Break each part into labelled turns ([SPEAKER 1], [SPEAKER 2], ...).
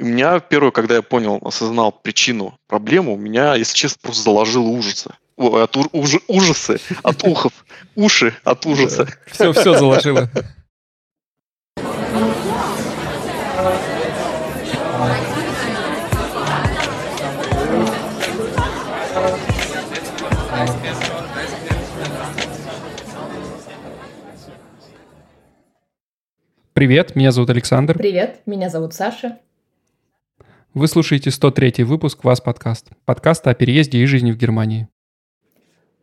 [SPEAKER 1] У меня первое, когда я понял, осознал причину проблемы, у меня, если честно, просто заложило ужасы. Ой, от уж, ужасы, от ухов, уши от ужаса.
[SPEAKER 2] Все, все заложило. Привет, меня зовут Александр.
[SPEAKER 3] Привет, меня зовут Саша.
[SPEAKER 2] Вы слушаете 103 выпуск «Was подкаст». Подкаст о переезде и жизни в Германии.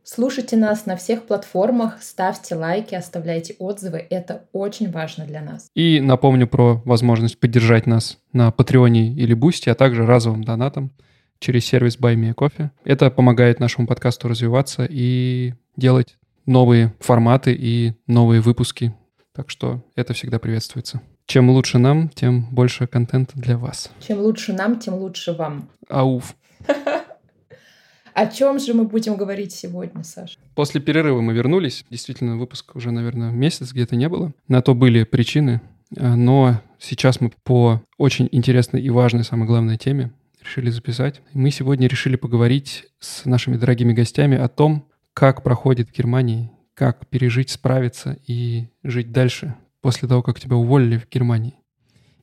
[SPEAKER 3] Слушайте нас на всех платформах, ставьте лайки, оставляйте отзывы. Это очень важно для нас.
[SPEAKER 2] И напомню про возможность поддержать нас на Patreon е или Boosty, а также разовым донатом через сервис Buy Me Coffee. Это помогает нашему подкасту развиваться и делать новые форматы и новые выпуски так что это всегда приветствуется. Чем лучше нам, тем больше контента для вас.
[SPEAKER 3] Чем лучше нам, тем лучше вам.
[SPEAKER 2] Ауф.
[SPEAKER 3] О чем же мы будем говорить сегодня, Саша?
[SPEAKER 2] После перерыва мы вернулись. Действительно, выпуск уже, наверное, месяц где-то не было. На то были причины. А, но сейчас мы по очень интересной и важной, самой главной теме решили записать. Мы сегодня решили поговорить с нашими дорогими гостями о том, как проходит в Германии как пережить, справиться и жить дальше после того, как тебя уволили в Германии.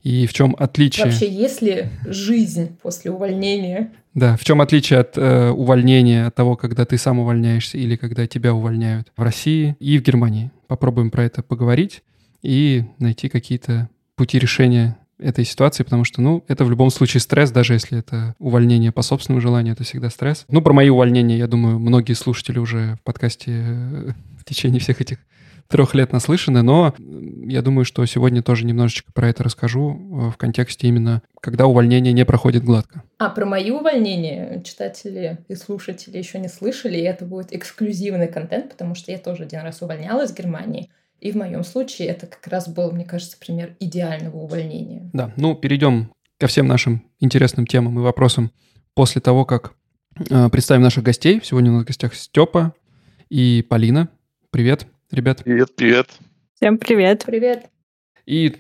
[SPEAKER 2] И в чем отличие...
[SPEAKER 3] Вообще, есть ли жизнь после увольнения?
[SPEAKER 2] Да, в чем отличие от э, увольнения, от того, когда ты сам увольняешься или когда тебя увольняют в России и в Германии. Попробуем про это поговорить и найти какие-то пути решения этой ситуации, потому что, ну, это в любом случае стресс, даже если это увольнение по собственному желанию, это всегда стресс. Ну, про мои увольнения, я думаю, многие слушатели уже в подкасте э, в течение всех этих трех лет наслышаны, но я думаю, что сегодня тоже немножечко про это расскажу э, в контексте именно, когда увольнение не проходит гладко.
[SPEAKER 3] А про мои увольнения читатели и слушатели еще не слышали, и это будет эксклюзивный контент, потому что я тоже один раз увольнялась в Германии. И в моем случае это как раз был, мне кажется, пример идеального увольнения.
[SPEAKER 2] Да, ну перейдем ко всем нашим интересным темам и вопросам после того, как э, представим наших гостей. Сегодня у нас в гостях Степа и Полина. Привет, ребят.
[SPEAKER 1] Привет, привет.
[SPEAKER 4] Всем привет.
[SPEAKER 3] Привет.
[SPEAKER 2] И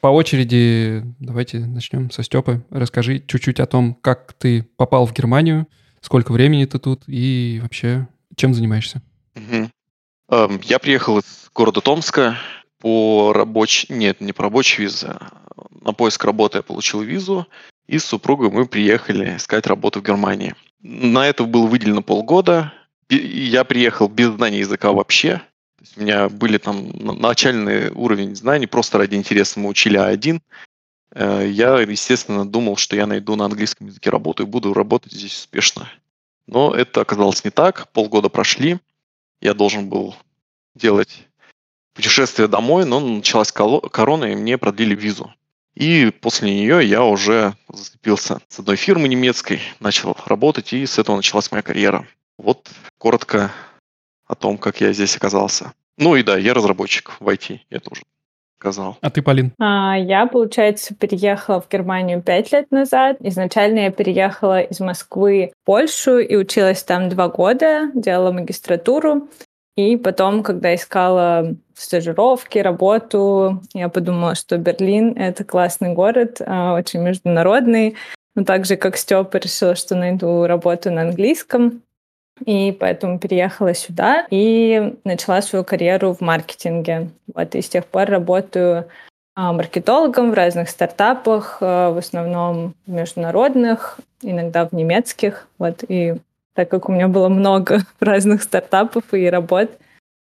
[SPEAKER 2] по очереди давайте начнем со Степы. Расскажи чуть-чуть о том, как ты попал в Германию, сколько времени ты тут и вообще чем занимаешься.
[SPEAKER 1] Угу. Я приехал из города Томска по рабочей... Нет, не по рабочей визе. На поиск работы я получил визу, и с супругой мы приехали искать работу в Германии. На это было выделено полгода. Я приехал без знания языка вообще. То есть у меня были там начальный уровень знаний, просто ради интереса мы учили А1. Э, я, естественно, думал, что я найду на английском языке работу и буду работать здесь успешно. Но это оказалось не так. Полгода прошли я должен был делать путешествие домой, но началась корона, и мне продлили визу. И после нее я уже зацепился с одной фирмой немецкой, начал работать, и с этого началась моя карьера. Вот коротко о том, как я здесь оказался. Ну и да, я разработчик в IT, я тоже сказал.
[SPEAKER 2] А ты, Полин?
[SPEAKER 4] А, я, получается, переехала в Германию пять лет назад. Изначально я переехала из Москвы в Польшу и училась там два года, делала магистратуру. И потом, когда искала стажировки, работу, я подумала, что Берлин — это классный город, а, очень международный. Но так же, как Степа, решила, что найду работу на английском и поэтому переехала сюда и начала свою карьеру в маркетинге. Вот, и с тех пор работаю а, маркетологом в разных стартапах, а, в основном в международных, иногда в немецких. Вот, и так как у меня было много разных стартапов и работ,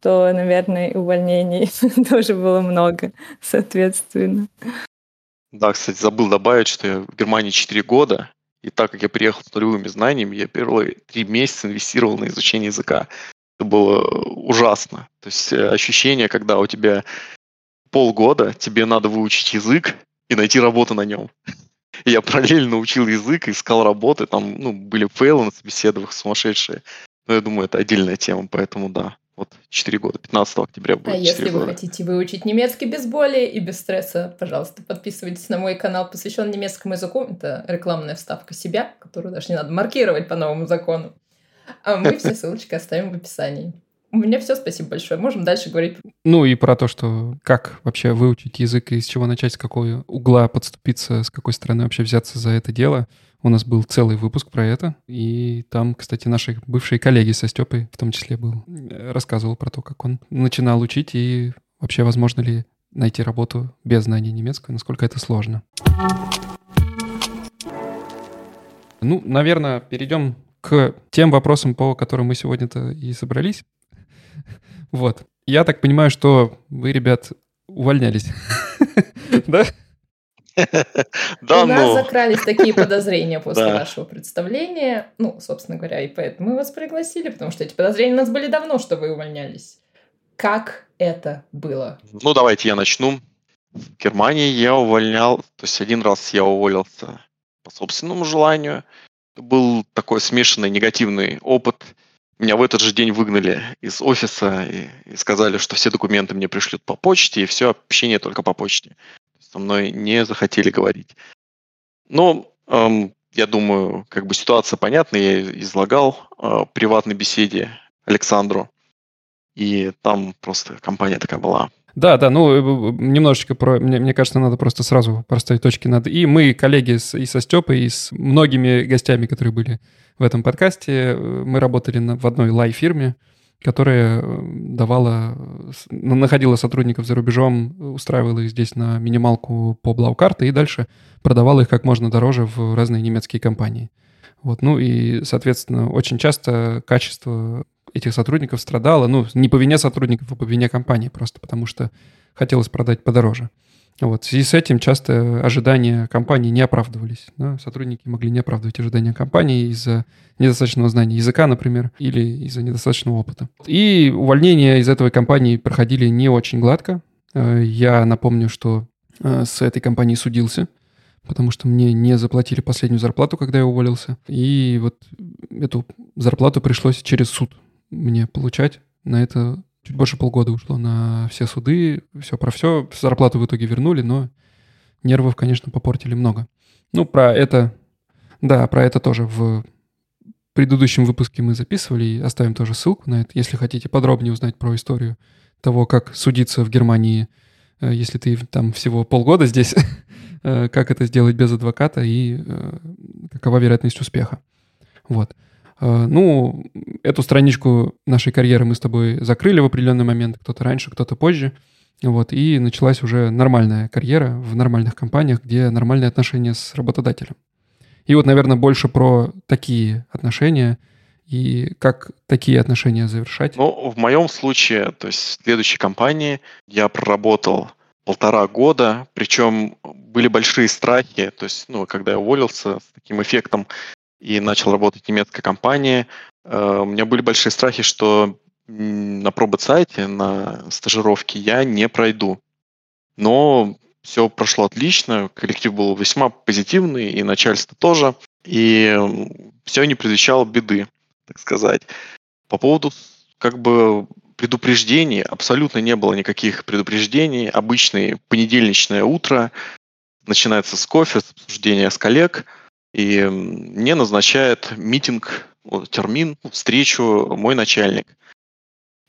[SPEAKER 4] то, наверное, увольнений тоже было много, соответственно.
[SPEAKER 1] Да, кстати, забыл добавить, что я в Германии 4 года, и так как я приехал с нулевыми знаниями, я первые три месяца инвестировал на изучение языка. Это было ужасно. То есть э, ощущение, когда у тебя полгода, тебе надо выучить язык и найти работу на нем. Я параллельно учил язык, искал работы, там ну, были фейлы на собеседованиях сумасшедшие. Но я думаю, это отдельная тема, поэтому да. Вот 4 года, 15 октября будет
[SPEAKER 3] А если
[SPEAKER 1] года.
[SPEAKER 3] вы хотите выучить немецкий без боли и без стресса, пожалуйста, подписывайтесь на мой канал, посвящен немецкому языку. Это рекламная вставка себя, которую даже не надо маркировать по новому закону. А мы все ссылочки оставим в описании. У меня все, спасибо большое. Можем дальше говорить.
[SPEAKER 2] Ну и про то, что как вообще выучить язык, и с чего начать, с какой угла подступиться, с какой стороны вообще взяться за это дело. У нас был целый выпуск про это, и там, кстати, наши бывшие коллеги со Степой в том числе был, рассказывал про то, как он начинал учить и вообще возможно ли найти работу без знания немецкого, насколько это сложно. Ну, наверное, перейдем к тем вопросам, по которым мы сегодня-то и собрались. Вот. Я так понимаю, что вы, ребят, увольнялись. Да?
[SPEAKER 3] Да, У нас ну. закрались такие подозрения после вашего представления. Ну, собственно говоря, и поэтому мы вас пригласили, потому что эти подозрения у нас были давно, что вы увольнялись. Как это было?
[SPEAKER 1] Ну, давайте я начну. В Германии я увольнял, то есть один раз я уволился по собственному желанию. Был такой смешанный негативный опыт – меня в этот же день выгнали из офиса и, и сказали, что все документы мне пришлют по почте, и все общение только по почте. Со мной не захотели говорить. Но эм, я думаю, как бы ситуация понятна, я излагал э, приватной беседе Александру. И там просто компания такая была.
[SPEAKER 2] Да, да, ну, э, немножечко про... Мне, мне кажется, надо просто сразу проставить точки над «и». Мы, коллеги с, и со Степой, и с многими гостями, которые были в этом подкасте. Мы работали на, в одной лай-фирме, которая э, давала, находила сотрудников за рубежом, устраивала их здесь на минималку по блаукарте и дальше продавала их как можно дороже в разные немецкие компании. Вот, ну и, соответственно, очень часто качество этих сотрудников страдало, ну, не по вине сотрудников, а по вине компании, просто потому что хотелось продать подороже. Вот. В связи с этим часто ожидания компании не оправдывались. Да? Сотрудники могли не оправдывать ожидания компании из-за недостаточного знания языка, например, или из-за недостаточного опыта. И увольнения из этой компании проходили не очень гладко. Э, я напомню, что э, с этой компанией судился, потому что мне не заплатили последнюю зарплату, когда я уволился. И вот эту зарплату пришлось через суд мне получать. На это Чуть больше полгода ушло на все суды, все про все. Зарплату в итоге вернули, но нервов, конечно, попортили много. Ну, про это, да, про это тоже в предыдущем выпуске мы записывали, и оставим тоже ссылку на это, если хотите подробнее узнать про историю того, как судиться в Германии, э, если ты там всего полгода здесь, э, как это сделать без адвоката и э, какова вероятность успеха. Вот. Э, ну, эту страничку нашей карьеры мы с тобой закрыли в определенный момент, кто-то раньше, кто-то позже. Вот, и началась уже нормальная карьера в нормальных компаниях, где нормальные отношения с работодателем. И вот, наверное, больше про такие отношения и как такие отношения завершать.
[SPEAKER 1] Ну, в моем случае, то есть в следующей компании я проработал полтора года, причем были большие страхи, то есть, ну, когда я уволился с таким эффектом и начал работать в немецкой компании, э, у меня были большие страхи, что на пробы-сайте, на стажировке я не пройду. Но все прошло отлично, коллектив был весьма позитивный, и начальство тоже, и все не предвещало беды, так сказать. По поводу как бы предупреждений, абсолютно не было никаких предупреждений. Обычное понедельничное утро начинается с кофе, с обсуждения с коллег – и мне назначает митинг, термин, встречу мой начальник.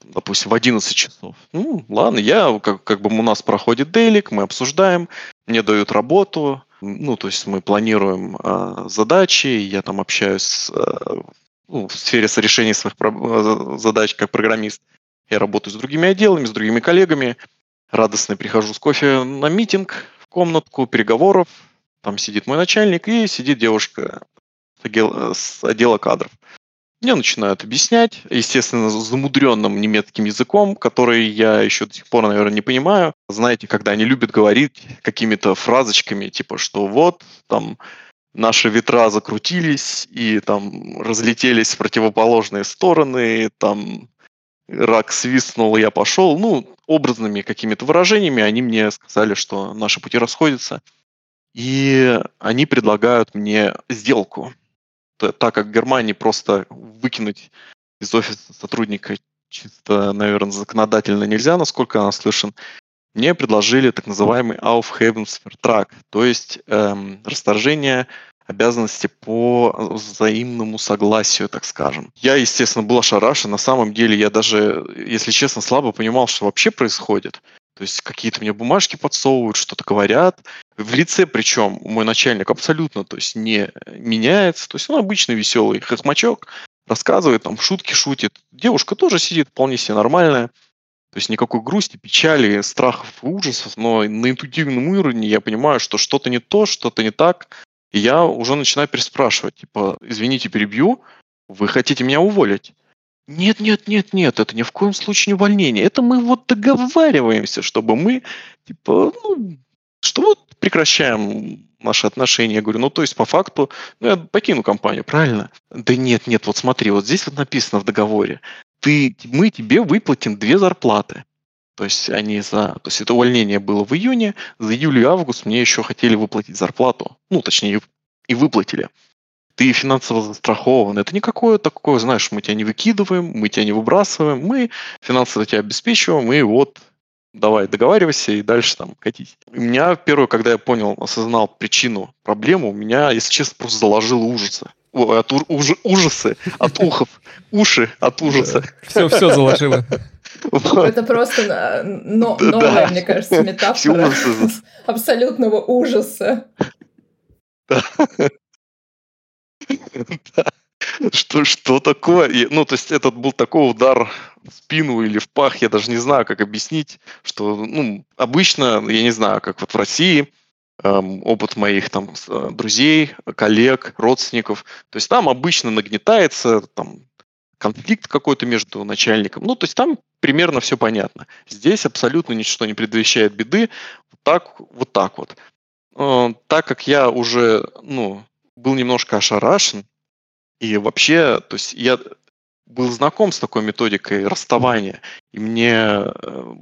[SPEAKER 1] Допустим, в 11 часов. Ну, ладно, я, как, как бы у нас проходит дейлик, мы обсуждаем, мне дают работу, ну, то есть мы планируем э, задачи, я там общаюсь э, ну, в сфере решения своих про- задач как программист. Я работаю с другими отделами, с другими коллегами. Радостно прихожу с кофе на митинг, в комнатку переговоров, там сидит мой начальник и сидит девушка с отдела кадров. Мне начинают объяснять, естественно, замудренным немецким языком, который я еще до сих пор, наверное, не понимаю. Знаете, когда они любят говорить какими-то фразочками, типа, что вот, там, наши ветра закрутились и там разлетелись в противоположные стороны, там рак свистнул, я пошел. Ну, образными какими-то выражениями они мне сказали, что наши пути расходятся. И они предлагают мне сделку. Так как в Германии просто выкинуть из офиса сотрудника чисто, наверное, законодательно нельзя, насколько я слышен, мне предложили так называемый Aufhebungsvertrag, то есть эм, расторжение обязанности по взаимному согласию, так скажем. Я, естественно, был ошарашен. На самом деле я даже, если честно, слабо понимал, что вообще происходит. То есть какие-то мне бумажки подсовывают, что-то говорят. В лице причем мой начальник абсолютно то есть, не меняется. То есть он обычный веселый хохмачок, рассказывает, там шутки шутит. Девушка тоже сидит вполне себе нормальная. То есть никакой грусти, печали, страхов ужасов, но на интуитивном уровне я понимаю, что что-то не то, что-то не так, и я уже начинаю переспрашивать, типа, извините, перебью, вы хотите меня уволить? Нет, нет, нет, нет, это ни в коем случае не увольнение. Это мы вот договариваемся, чтобы мы, типа, ну, что вот прекращаем наши отношения. Я говорю, ну, то есть, по факту, ну, я покину компанию, правильно? Да нет, нет, вот смотри, вот здесь вот написано в договоре, ты, мы тебе выплатим две зарплаты. То есть они за... То есть это увольнение было в июне, за июль и август мне еще хотели выплатить зарплату. Ну, точнее, и выплатили. Ты финансово застрахован. Это никакое такое, знаешь, мы тебя не выкидываем, мы тебя не выбрасываем, мы финансово тебя обеспечиваем, и вот давай договаривайся и дальше там катись. У меня первое, когда я понял, осознал причину проблемы, у меня, если честно, просто заложило ужасы. Ой, от уж, ужасы, от ухов, уши от ужаса.
[SPEAKER 2] Все, все заложило.
[SPEAKER 3] Это просто но, новая, мне кажется, метафора абсолютного ужаса.
[SPEAKER 1] Что, что такое? Ну, то есть этот был такой удар в спину или в пах, я даже не знаю, как объяснить, что, ну, обычно, я не знаю, как вот в России, эм, опыт моих там э, друзей, коллег, родственников, то есть там обычно нагнетается там конфликт какой-то между начальником, ну, то есть там примерно все понятно. Здесь абсолютно ничто не предвещает беды, вот так вот. Так вот. Э, так как я уже, ну, был немножко ошарашен, и вообще, то есть я был знаком с такой методикой расставания, и мне э,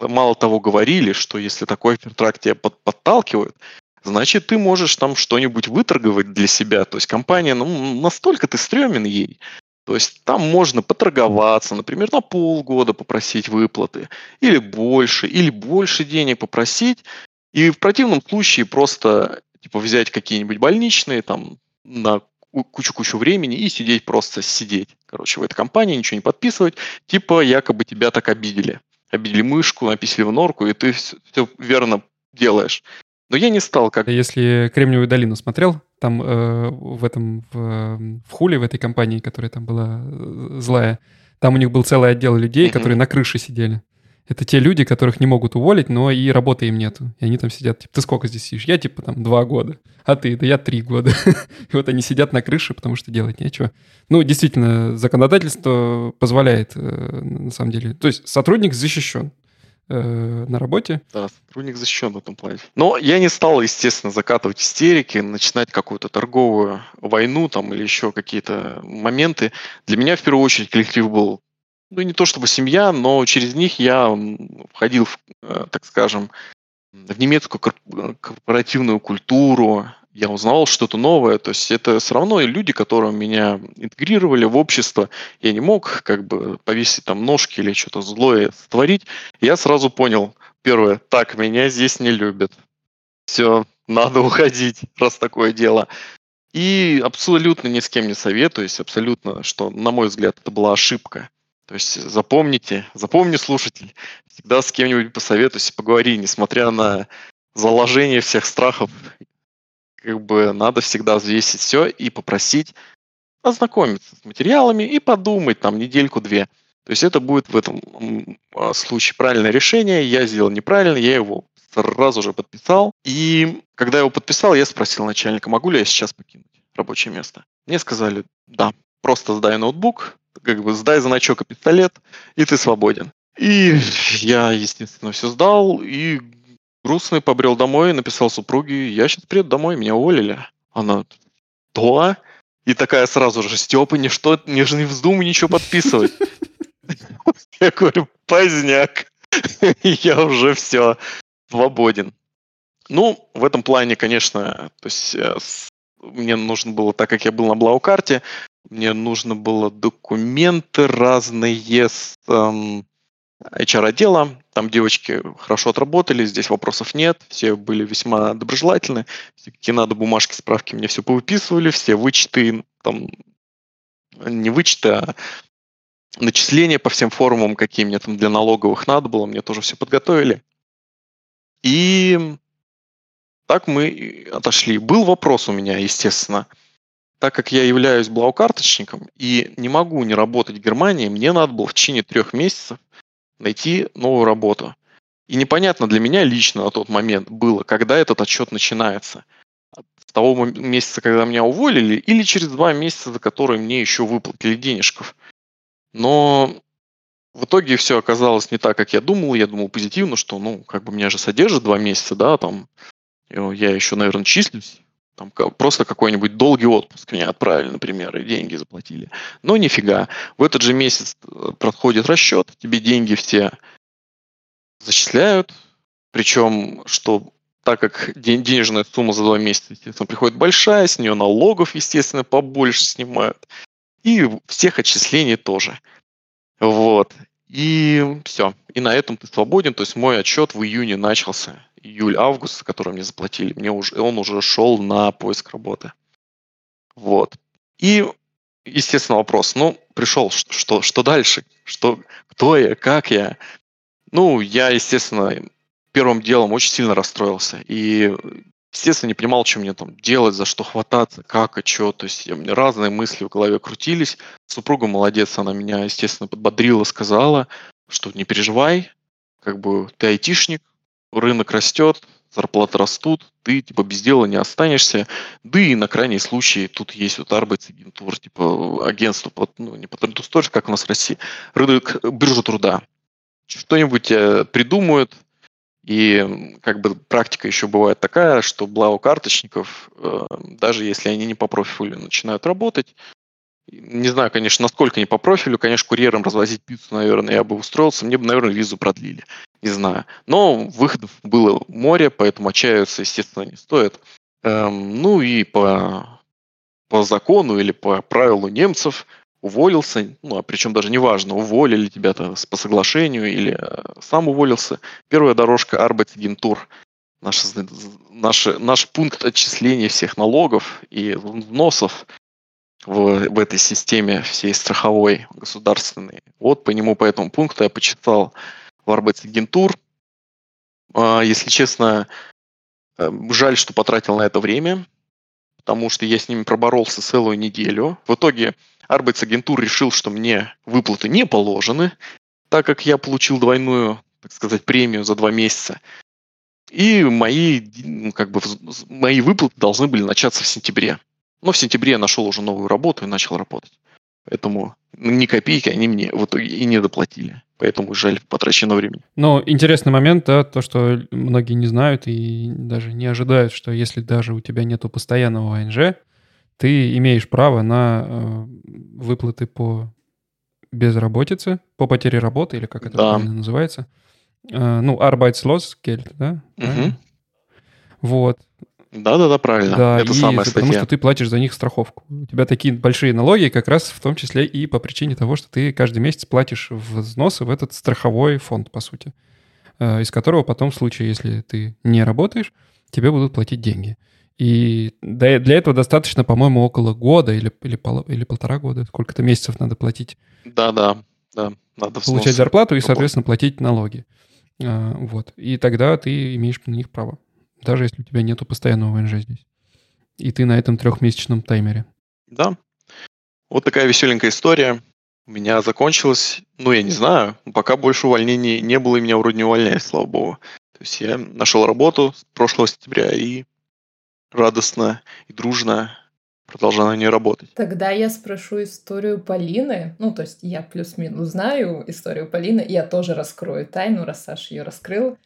[SPEAKER 1] мало того говорили, что если такой офертрак тебя под, подталкивает, значит, ты можешь там что-нибудь выторговать для себя. То есть компания, ну, настолько ты стремен ей. То есть там можно поторговаться, например, на полгода попросить выплаты, или больше, или больше денег попросить, и в противном случае просто типа взять какие-нибудь больничные там на кучу-кучу времени и сидеть просто сидеть, короче, в этой компании, ничего не подписывать, типа якобы тебя так обидели. Обидели мышку, написали в норку, и ты все, все верно делаешь. Но я не стал как...
[SPEAKER 2] Если «Кремниевую долину» смотрел, там э, в этом, в, в Хуле, в этой компании, которая там была э, злая, там у них был целый отдел людей, mm-hmm. которые на крыше сидели. Это те люди, которых не могут уволить, но и работы им нету. И они там сидят, типа, ты сколько здесь сидишь? Я, типа, там, два года. А ты? Да я три года. и вот они сидят на крыше, потому что делать нечего. Ну, действительно, законодательство позволяет, э, на самом деле. То есть сотрудник защищен э, на работе.
[SPEAKER 1] Да, сотрудник защищен в этом плане. Но я не стал, естественно, закатывать истерики, начинать какую-то торговую войну там или еще какие-то моменты. Для меня в первую очередь коллектив был ну, не то чтобы семья, но через них я входил, в, э, так скажем, в немецкую корпоративную культуру, я узнавал что-то новое, то есть это все равно люди, которые меня интегрировали в общество, я не мог как бы повесить там ножки или что-то злое створить. Я сразу понял, первое, так, меня здесь не любят. Все, надо уходить, раз такое дело. И абсолютно ни с кем не советуюсь, абсолютно, что, на мой взгляд, это была ошибка. То есть запомните, запомни, слушатель, всегда с кем-нибудь посоветуйся, поговори, несмотря на заложение всех страхов, как бы надо всегда взвесить все и попросить ознакомиться с материалами и подумать там недельку-две. То есть это будет в этом а, случае правильное решение. Я сделал неправильно, я его сразу же подписал. И когда я его подписал, я спросил начальника, могу ли я сейчас покинуть рабочее место. Мне сказали, да, просто сдай ноутбук, как бы сдай значок и пистолет, и ты свободен. И я, естественно, все сдал, и грустный побрел домой, написал супруге, я сейчас приеду домой, меня уволили. Она, то? И такая сразу же, Степа, ничто, не, не вздумай ничего подписывать. Я говорю, поздняк. Я уже все, свободен. Ну, в этом плане, конечно, то есть э, мне нужно было, так как я был на Блаукарте, мне нужно было документы разные с, эм, HR-отдела. Там девочки хорошо отработали, здесь вопросов нет. Все были весьма доброжелательны. Все, какие надо бумажки, справки мне все повыписывали. Все вычеты, там, не вычеты, а начисления по всем форумам, какие мне там для налоговых надо было, мне тоже все подготовили. И так мы отошли. Был вопрос у меня, естественно. Так как я являюсь блаукарточником и не могу не работать в Германии, мне надо было в течение трех месяцев найти новую работу. И непонятно для меня лично на тот момент было, когда этот отчет начинается. С того месяца, когда меня уволили, или через два месяца, за которые мне еще выплатили денежков. Но в итоге все оказалось не так, как я думал. Я думал позитивно, что, ну, как бы меня же содержат два месяца, да, там, я еще, наверное, числюсь. Там просто какой-нибудь долгий отпуск меня отправили, например, и деньги заплатили. Но нифига. В этот же месяц э, проходит расчет, тебе деньги все зачисляют. Причем, что так как денежная сумма за два месяца, естественно, приходит большая, с нее налогов, естественно, побольше снимают. И всех отчислений тоже. Вот. И все. И на этом ты свободен. То есть мой отчет в июне начался июль-август, который мне заплатили, мне уже, он уже шел на поиск работы. Вот. И, естественно, вопрос, ну, пришел, что, что дальше? Что, кто я, как я? Ну, я, естественно, первым делом очень сильно расстроился. И, естественно, не понимал, что мне там делать, за что хвататься, как и что. То есть у разные мысли в голове крутились. Супруга молодец, она меня, естественно, подбодрила, сказала, что не переживай, как бы ты айтишник, рынок растет, зарплаты растут, ты типа без дела не останешься. Да и на крайний случай тут есть вот Arbeitsagentур, типа агентство, под, ну не по трудоустройству, как у нас в России, рынок биржа труда. Что-нибудь э, придумают, и как бы практика еще бывает такая, что благо карточников, э, даже если они не по профилю начинают работать, не знаю, конечно, насколько не по профилю. Конечно, курьером развозить пиццу, наверное, я бы устроился. Мне бы, наверное, визу продлили. Не знаю. Но выходов было море, поэтому отчаиваться, естественно, не стоит. Эм, ну и по, по закону или по правилу немцев уволился, ну, а причем даже неважно, уволили тебя-то по соглашению или э, сам уволился. Первая дорожка Arbeitsgentur, наш, наш, наш пункт отчисления всех налогов и взносов – в, в этой системе всей страховой государственной. Вот по нему, по этому пункту я почитал в Arbeitsagentур. А, если честно, э, жаль, что потратил на это время, потому что я с ними проборолся целую неделю. В итоге Arbeitsagentур решил, что мне выплаты не положены, так как я получил двойную, так сказать, премию за два месяца. И мои, ну, как бы, мои выплаты должны были начаться в сентябре. Но в сентябре я нашел уже новую работу и начал работать. Поэтому ни копейки они мне в итоге и не доплатили. Поэтому жаль потраченного времени.
[SPEAKER 2] Но интересный момент, да, то, что многие не знают и даже не ожидают, что если даже у тебя нету постоянного ВНЖ, ты имеешь право на э, выплаты по безработице, по потере работы, или как это да. называется. Э, ну, Arbeitslosgeld, да? Угу. Вот.
[SPEAKER 1] Да-да-да, правильно.
[SPEAKER 2] Да, это и самая статья. Потому что ты платишь за них страховку. У тебя такие большие налоги как раз в том числе и по причине того, что ты каждый месяц платишь взносы в этот страховой фонд, по сути, э, из которого потом в случае, если ты не работаешь, тебе будут платить деньги. И для этого достаточно, по-моему, около года или, или, пол, или полтора года. Сколько-то месяцев надо платить.
[SPEAKER 1] Да-да, да. Надо
[SPEAKER 2] Получать зарплату и, соответственно, платить налоги. А, вот. И тогда ты имеешь на них право даже если у тебя нету постоянного ВНЖ здесь. И ты на этом трехмесячном таймере.
[SPEAKER 1] Да. Вот такая веселенькая история. У меня закончилась, ну, я не знаю, пока больше увольнений не было, и меня вроде не увольняют, слава богу. То есть я нашел работу с прошлого сентября и радостно и дружно продолжаю на ней работать.
[SPEAKER 3] Тогда я спрошу историю Полины. Ну, то есть я плюс-минус знаю историю Полины, я тоже раскрою тайну, раз Саша ее раскрыл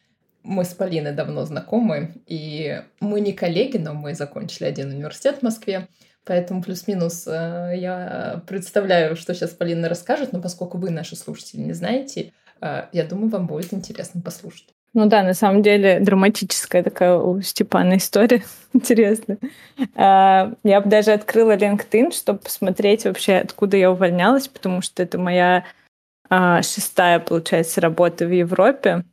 [SPEAKER 3] мы с Полиной давно знакомы, и мы не коллеги, но мы закончили один университет в Москве, поэтому плюс-минус э, я представляю, что сейчас Полина расскажет, но поскольку вы, наши слушатели, не знаете, э, я думаю, вам будет интересно послушать.
[SPEAKER 4] Ну да, на самом деле драматическая такая у Степана история. Интересно. Э, я бы даже открыла LinkedIn, чтобы посмотреть вообще, откуда я увольнялась, потому что это моя а, шестая, получается, работа в Европе.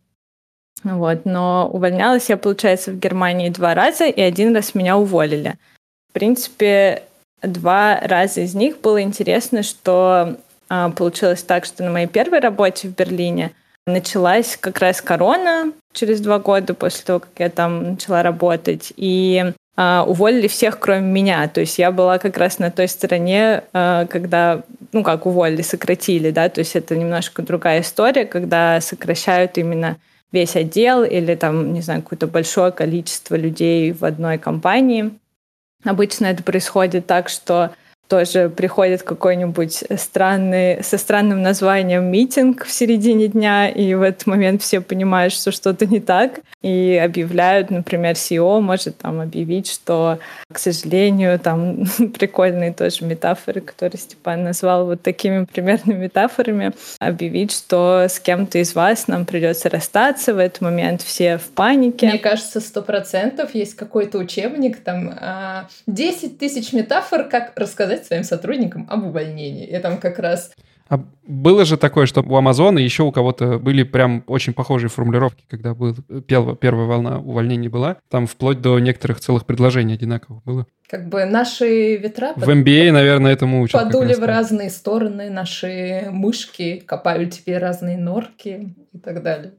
[SPEAKER 4] Вот, но увольнялась я, получается, в Германии два раза, и один раз меня уволили. В принципе, два раза из них было интересно, что а, получилось так, что на моей первой работе в Берлине началась как раз корона через два года после того, как я там начала работать. И Uh, уволили всех, кроме меня. То есть я была как раз на той стороне, uh, когда, ну как уволили, сократили, да, то есть это немножко другая история, когда сокращают именно весь отдел или там, не знаю, какое-то большое количество людей в одной компании. Обычно это происходит так, что тоже приходит какой-нибудь странный, со странным названием митинг в середине дня, и в этот момент все понимают, что что-то не так, и объявляют, например, CEO может там объявить, что, к сожалению, там прикольные тоже метафоры, которые Степан назвал вот такими примерными метафорами, объявить, что с кем-то из вас нам придется расстаться, в этот момент все в панике.
[SPEAKER 3] Мне кажется, сто процентов есть какой-то учебник, там 10 а, тысяч метафор, как рассказать рассказать своим сотрудникам об увольнении. И там как раз
[SPEAKER 2] а было же такое, что у Амазона еще у кого-то были прям очень похожие формулировки, когда был, первая, первая волна увольнений была. Там вплоть до некоторых целых предложений одинаково было.
[SPEAKER 3] Как бы наши ветра...
[SPEAKER 2] В MBA, наверное, этому учат.
[SPEAKER 3] Подули в разные стороны, наши мышки копают тебе разные норки и так далее.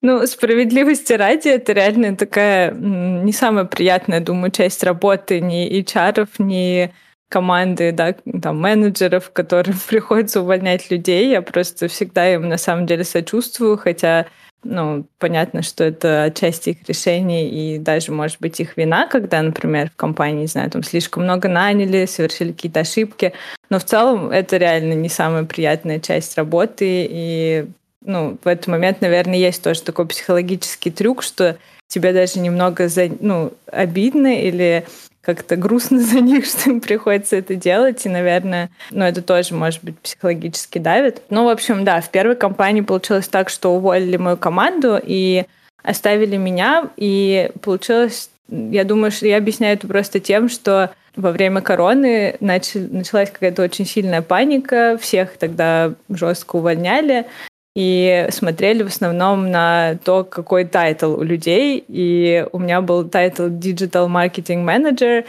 [SPEAKER 4] Ну, справедливости ради, это реально такая не самая приятная, думаю, часть работы ни HR, ни команды, да, там, менеджеров, которым приходится увольнять людей. Я просто всегда им на самом деле сочувствую, хотя ну, понятно, что это отчасти их решение и даже, может быть, их вина, когда, например, в компании, не знаю, там слишком много наняли, совершили какие-то ошибки. Но в целом это реально не самая приятная часть работы. И ну, в этот момент, наверное, есть тоже такой психологический трюк, что тебе даже немного за, ну, обидно или как-то грустно за них, что им приходится это делать, и, наверное, ну, это тоже, может быть, психологически давит. Ну, в общем, да, в первой компании получилось так, что уволили мою команду и оставили меня, и получилось, я думаю, что я объясняю это просто тем, что во время короны начал, началась какая-то очень сильная паника, всех тогда жестко увольняли, и смотрели в основном на то, какой title у людей. И у меня был title Digital Marketing Manager,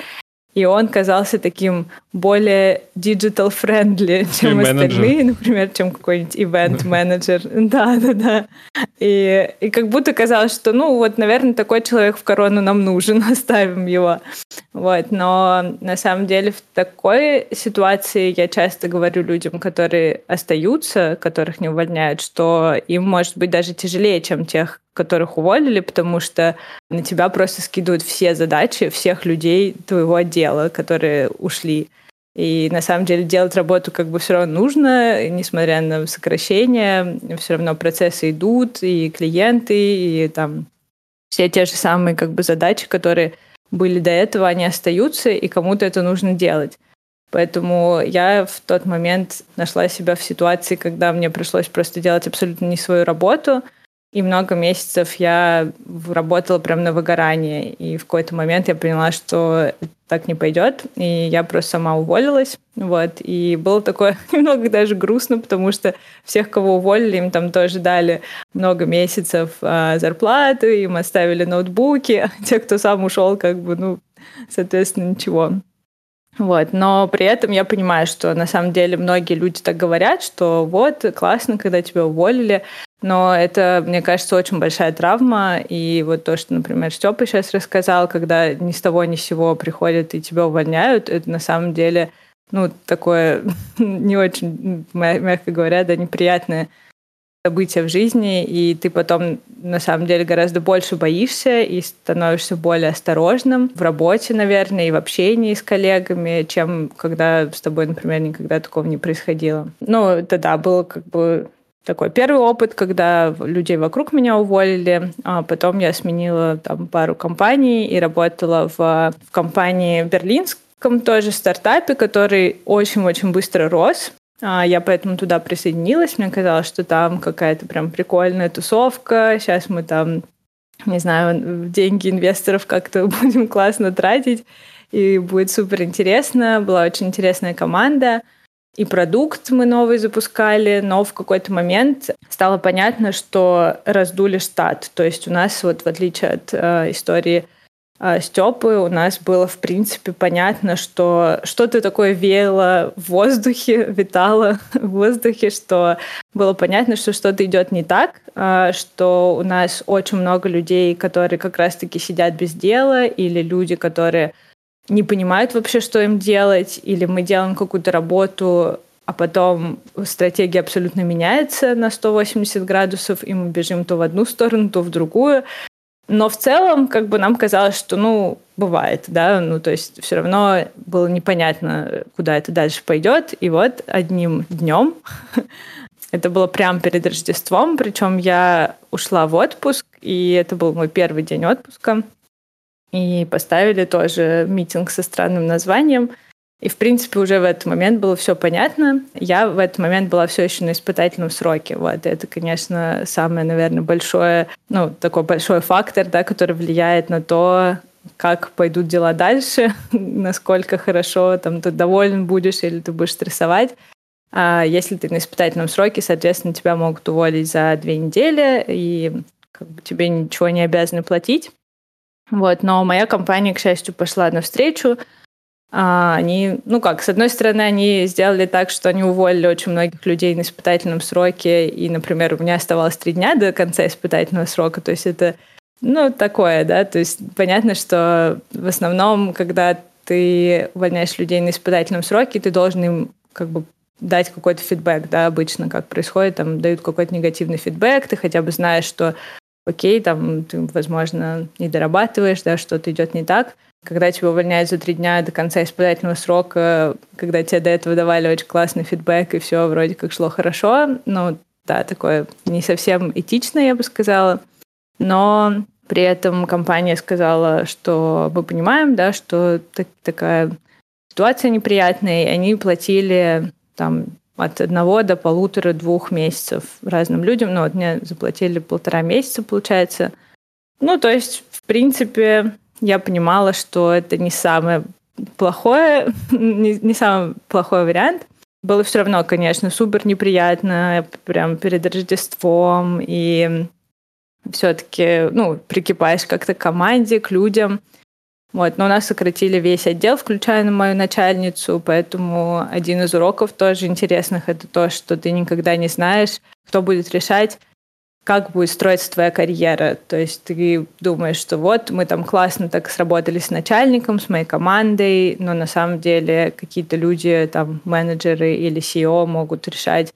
[SPEAKER 4] и он казался таким более digital-friendly, чем остальные, например, чем какой-нибудь event-менеджер. Да, да, да. И, и как будто казалось, что, ну, вот, наверное, такой человек в корону нам нужен, оставим его. Вот, но на самом деле в такой ситуации я часто говорю людям, которые остаются, которых не увольняют, что им может быть даже тяжелее, чем тех, которых уволили, потому что на тебя просто скидывают все задачи всех людей твоего отдела, которые ушли. И на самом деле делать работу как бы все равно нужно, несмотря на сокращение, все равно процессы идут, и клиенты, и там все те же самые как бы задачи, которые были до этого, они остаются, и кому-то это нужно делать. Поэтому я в тот момент нашла себя в ситуации, когда мне пришлось просто делать абсолютно не свою работу, и много месяцев я работала прям на выгорание. И в какой-то момент я поняла, что так не пойдет. И я просто сама уволилась. Вот. И было такое немного даже грустно, потому что всех, кого уволили, им там тоже дали много месяцев а, зарплаты, им оставили ноутбуки. А те, кто сам ушел, как бы, ну, соответственно, ничего. Вот. Но при этом я понимаю, что на самом деле многие люди так говорят, что вот, классно, когда тебя уволили, но это, мне кажется, очень большая травма. И вот то, что, например, Степа сейчас рассказал, когда ни с того ни с сего приходят и тебя увольняют, это на самом деле ну, такое не очень, мягко говоря, да, неприятное событие в жизни, и ты потом, на самом деле, гораздо больше боишься и становишься более осторожным в работе, наверное, и в общении с коллегами, чем когда с тобой, например, никогда такого не происходило. Ну, это да, было как бы такой первый опыт, когда людей вокруг меня уволили. А потом я сменила там пару компаний и работала в, в компании берлинском тоже стартапе, который очень-очень быстро рос. А я поэтому туда присоединилась. Мне казалось, что там какая-то прям прикольная тусовка. Сейчас мы там, не знаю, деньги инвесторов как-то будем классно тратить. И будет супер интересно. Была очень интересная команда. И продукт мы новый запускали, но в какой-то момент стало понятно, что раздули штат. То есть у нас, вот в отличие от э, истории э, Степы, у нас было, в принципе, понятно, что что-то такое веяло в воздухе, витало в воздухе, что было понятно, что что-то идет не так, э, что у нас очень много людей, которые как раз-таки сидят без дела, или люди, которые не понимают вообще, что им делать, или мы делаем какую-то работу, а потом стратегия абсолютно меняется на 180 градусов, и мы бежим то в одну сторону, то в другую. Но в целом, как бы нам казалось, что, ну, бывает, да, ну, то есть все равно было непонятно, куда это дальше пойдет. И вот одним днем, это было прямо перед Рождеством, причем я ушла в отпуск, и это был мой первый день отпуска и поставили тоже митинг со странным названием. И, в принципе, уже в этот момент было все понятно. Я в этот момент была все еще на испытательном сроке. Вот это, конечно, самое, наверное, большое, ну, такой большой фактор, да, который влияет на то, как пойдут дела дальше, насколько хорошо там ты доволен будешь или ты будешь стрессовать. А если ты на испытательном сроке, соответственно, тебя могут уволить за две недели, и как бы, тебе ничего не обязаны платить. Вот, но моя компания, к счастью, пошла навстречу. А, они, ну как, с одной стороны, они сделали так, что они уволили очень многих людей на испытательном сроке, и, например, у меня оставалось три дня до конца испытательного срока, то есть это, ну, такое, да, то есть понятно, что в основном, когда ты увольняешь людей на испытательном сроке, ты должен им как бы дать какой-то фидбэк, да, обычно как происходит, там дают какой-то негативный фидбэк, ты хотя бы знаешь, что окей, там ты, возможно, не дорабатываешь, да, что-то идет не так. Когда тебя увольняют за три дня до конца испытательного срока, когда тебе до этого давали очень классный фидбэк, и все вроде как шло хорошо, ну, да, такое не совсем этично, я бы сказала. Но при этом компания сказала, что мы понимаем, да, что так, такая ситуация неприятная, и они платили там от одного до полутора-двух месяцев разным людям. Ну, вот мне заплатили полтора месяца, получается. Ну, то есть, в принципе, я понимала, что это не самое плохое, не, не самый плохой вариант. Было все равно, конечно, супер неприятно, прям перед Рождеством, и все-таки, ну, прикипаешь как-то к команде, к людям – вот, но у нас сократили весь отдел, включая мою начальницу, поэтому один из уроков тоже интересных это то, что ты никогда не знаешь, кто будет решать, как будет строиться твоя карьера. То есть ты думаешь, что вот мы там классно так сработали с начальником, с моей командой, но на самом деле какие-то люди, там менеджеры или CEO могут решать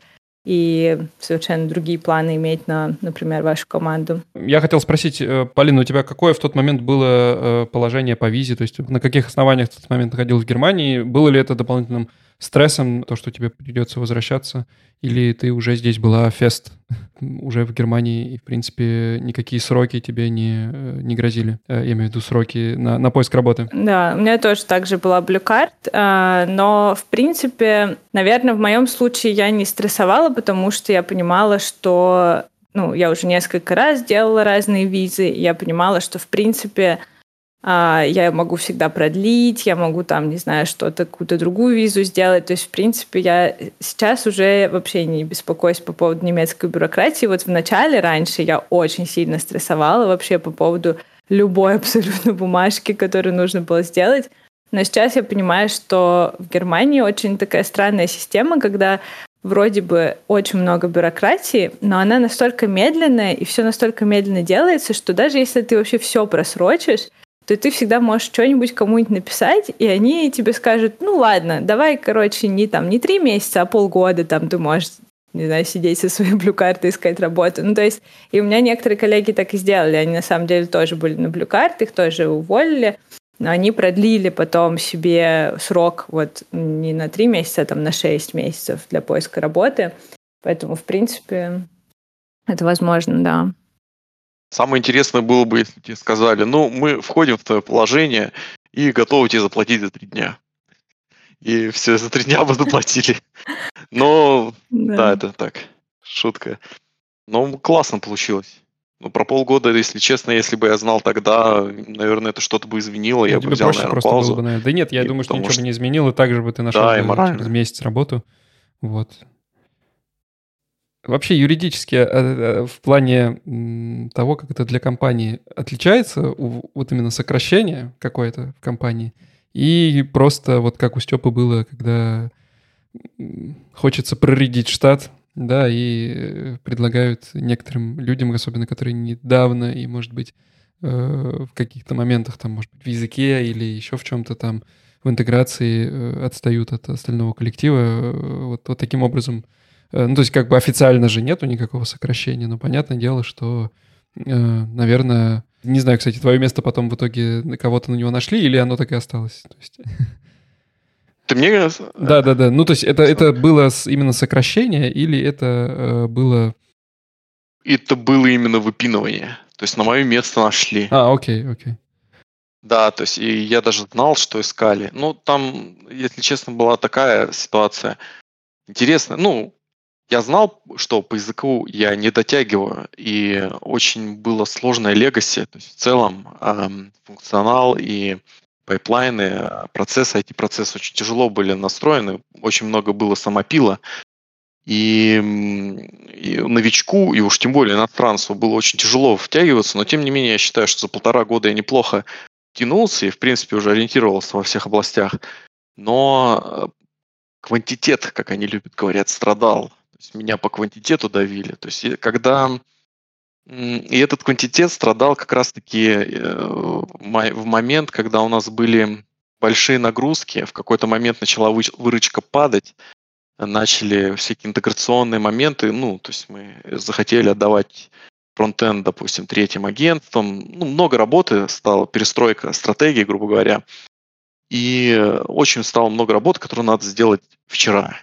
[SPEAKER 4] и совершенно другие планы иметь на, например, вашу команду.
[SPEAKER 2] Я хотел спросить, э, Полина, у тебя какое в тот момент было э, положение по визе? То есть на каких основаниях в тот момент находилась в Германии? Было ли это дополнительным стрессом, то, что тебе придется возвращаться? Или ты уже здесь была фест, уже в Германии, и, в принципе, никакие сроки тебе не, э, не грозили? Э, я имею в виду сроки на, на поиск работы.
[SPEAKER 4] Да, у меня тоже также была Blue э, но, в принципе, наверное, в моем случае я не стрессовала, потому что я понимала, что ну, я уже несколько раз делала разные визы, и я понимала, что, в принципе, я могу всегда продлить, я могу там, не знаю, что-то, какую-то другую визу сделать. То есть, в принципе, я сейчас уже вообще не беспокоюсь по поводу немецкой бюрократии. Вот в начале, раньше, я очень сильно стрессовала вообще по поводу любой абсолютно бумажки, которую нужно было сделать. Но сейчас я понимаю, что в Германии очень такая странная система, когда вроде бы очень много бюрократии, но она настолько медленная, и все настолько медленно делается, что даже если ты вообще все просрочишь, то ты всегда можешь что-нибудь кому-нибудь написать, и они тебе скажут, ну ладно, давай, короче, не там не три месяца, а полгода там ты можешь не знаю, сидеть со своей блюкартой, искать работу. Ну, то есть, и у меня некоторые коллеги так и сделали. Они, на самом деле, тоже были на блюкарте, их тоже уволили. Но они продлили потом себе срок вот не на три месяца, а там на шесть месяцев для поиска работы. Поэтому, в принципе, это возможно, да.
[SPEAKER 1] Самое интересное было бы, если тебе сказали, ну, мы входим в твое положение и готовы тебе заплатить за три дня. И все, за три дня бы заплатили. Но, да, это так, шутка. Но классно получилось. Ну, про полгода, если честно, если бы я знал тогда, наверное, это что-то бы изменило, я бы взял, наверное, паузу.
[SPEAKER 2] Бы, наверное. Да нет, я и думаю, что ничего что... бы не изменило, так же бы ты нашел да, через месяц работу. Вот. Вообще юридически э, э, в плане того, как это для компании отличается, вот именно сокращение какое-то в компании, и просто вот как у Степы было, когда хочется проредить штат, да, и э, предлагают некоторым людям, особенно которые недавно и, может быть, в каких-то моментах, там, может быть, в языке или еще в чем-то там, в интеграции отстают от остального коллектива, вот, вот таким образом ну, то есть как бы официально же нету никакого сокращения, но понятное дело, что, э, наверное, не знаю, кстати, твое место потом в итоге кого-то на него нашли или оно так и осталось? То есть...
[SPEAKER 1] Ты мне...
[SPEAKER 2] Да, да, да. Ну, то есть это, это было именно сокращение или это э, было...
[SPEAKER 1] Это было именно выпинывание. То есть на мое место нашли.
[SPEAKER 2] А, окей, окей.
[SPEAKER 1] Да, то есть и я даже знал, что искали. Ну, там, если честно, была такая ситуация. Интересно, ну, я знал, что по языку я не дотягиваю, и очень было сложное legacy. То есть в целом эм, функционал и пайплайны, процессы, IT-процессы очень тяжело были настроены, очень много было самопила. И, и новичку, и уж тем более иностранцу было очень тяжело втягиваться, но тем не менее я считаю, что за полтора года я неплохо втянулся и, в принципе, уже ориентировался во всех областях. Но э, квантитет, как они любят говорят, страдал. То есть меня по квантитету давили. То есть когда... И этот квантитет страдал как раз-таки э, в момент, когда у нас были большие нагрузки, в какой-то момент начала выручка падать, начали всякие интеграционные моменты, ну, то есть мы захотели отдавать фронтенд, допустим, третьим агентством, ну, много работы стало, перестройка стратегии, грубо говоря, и очень стало много работы, которую надо сделать вчера.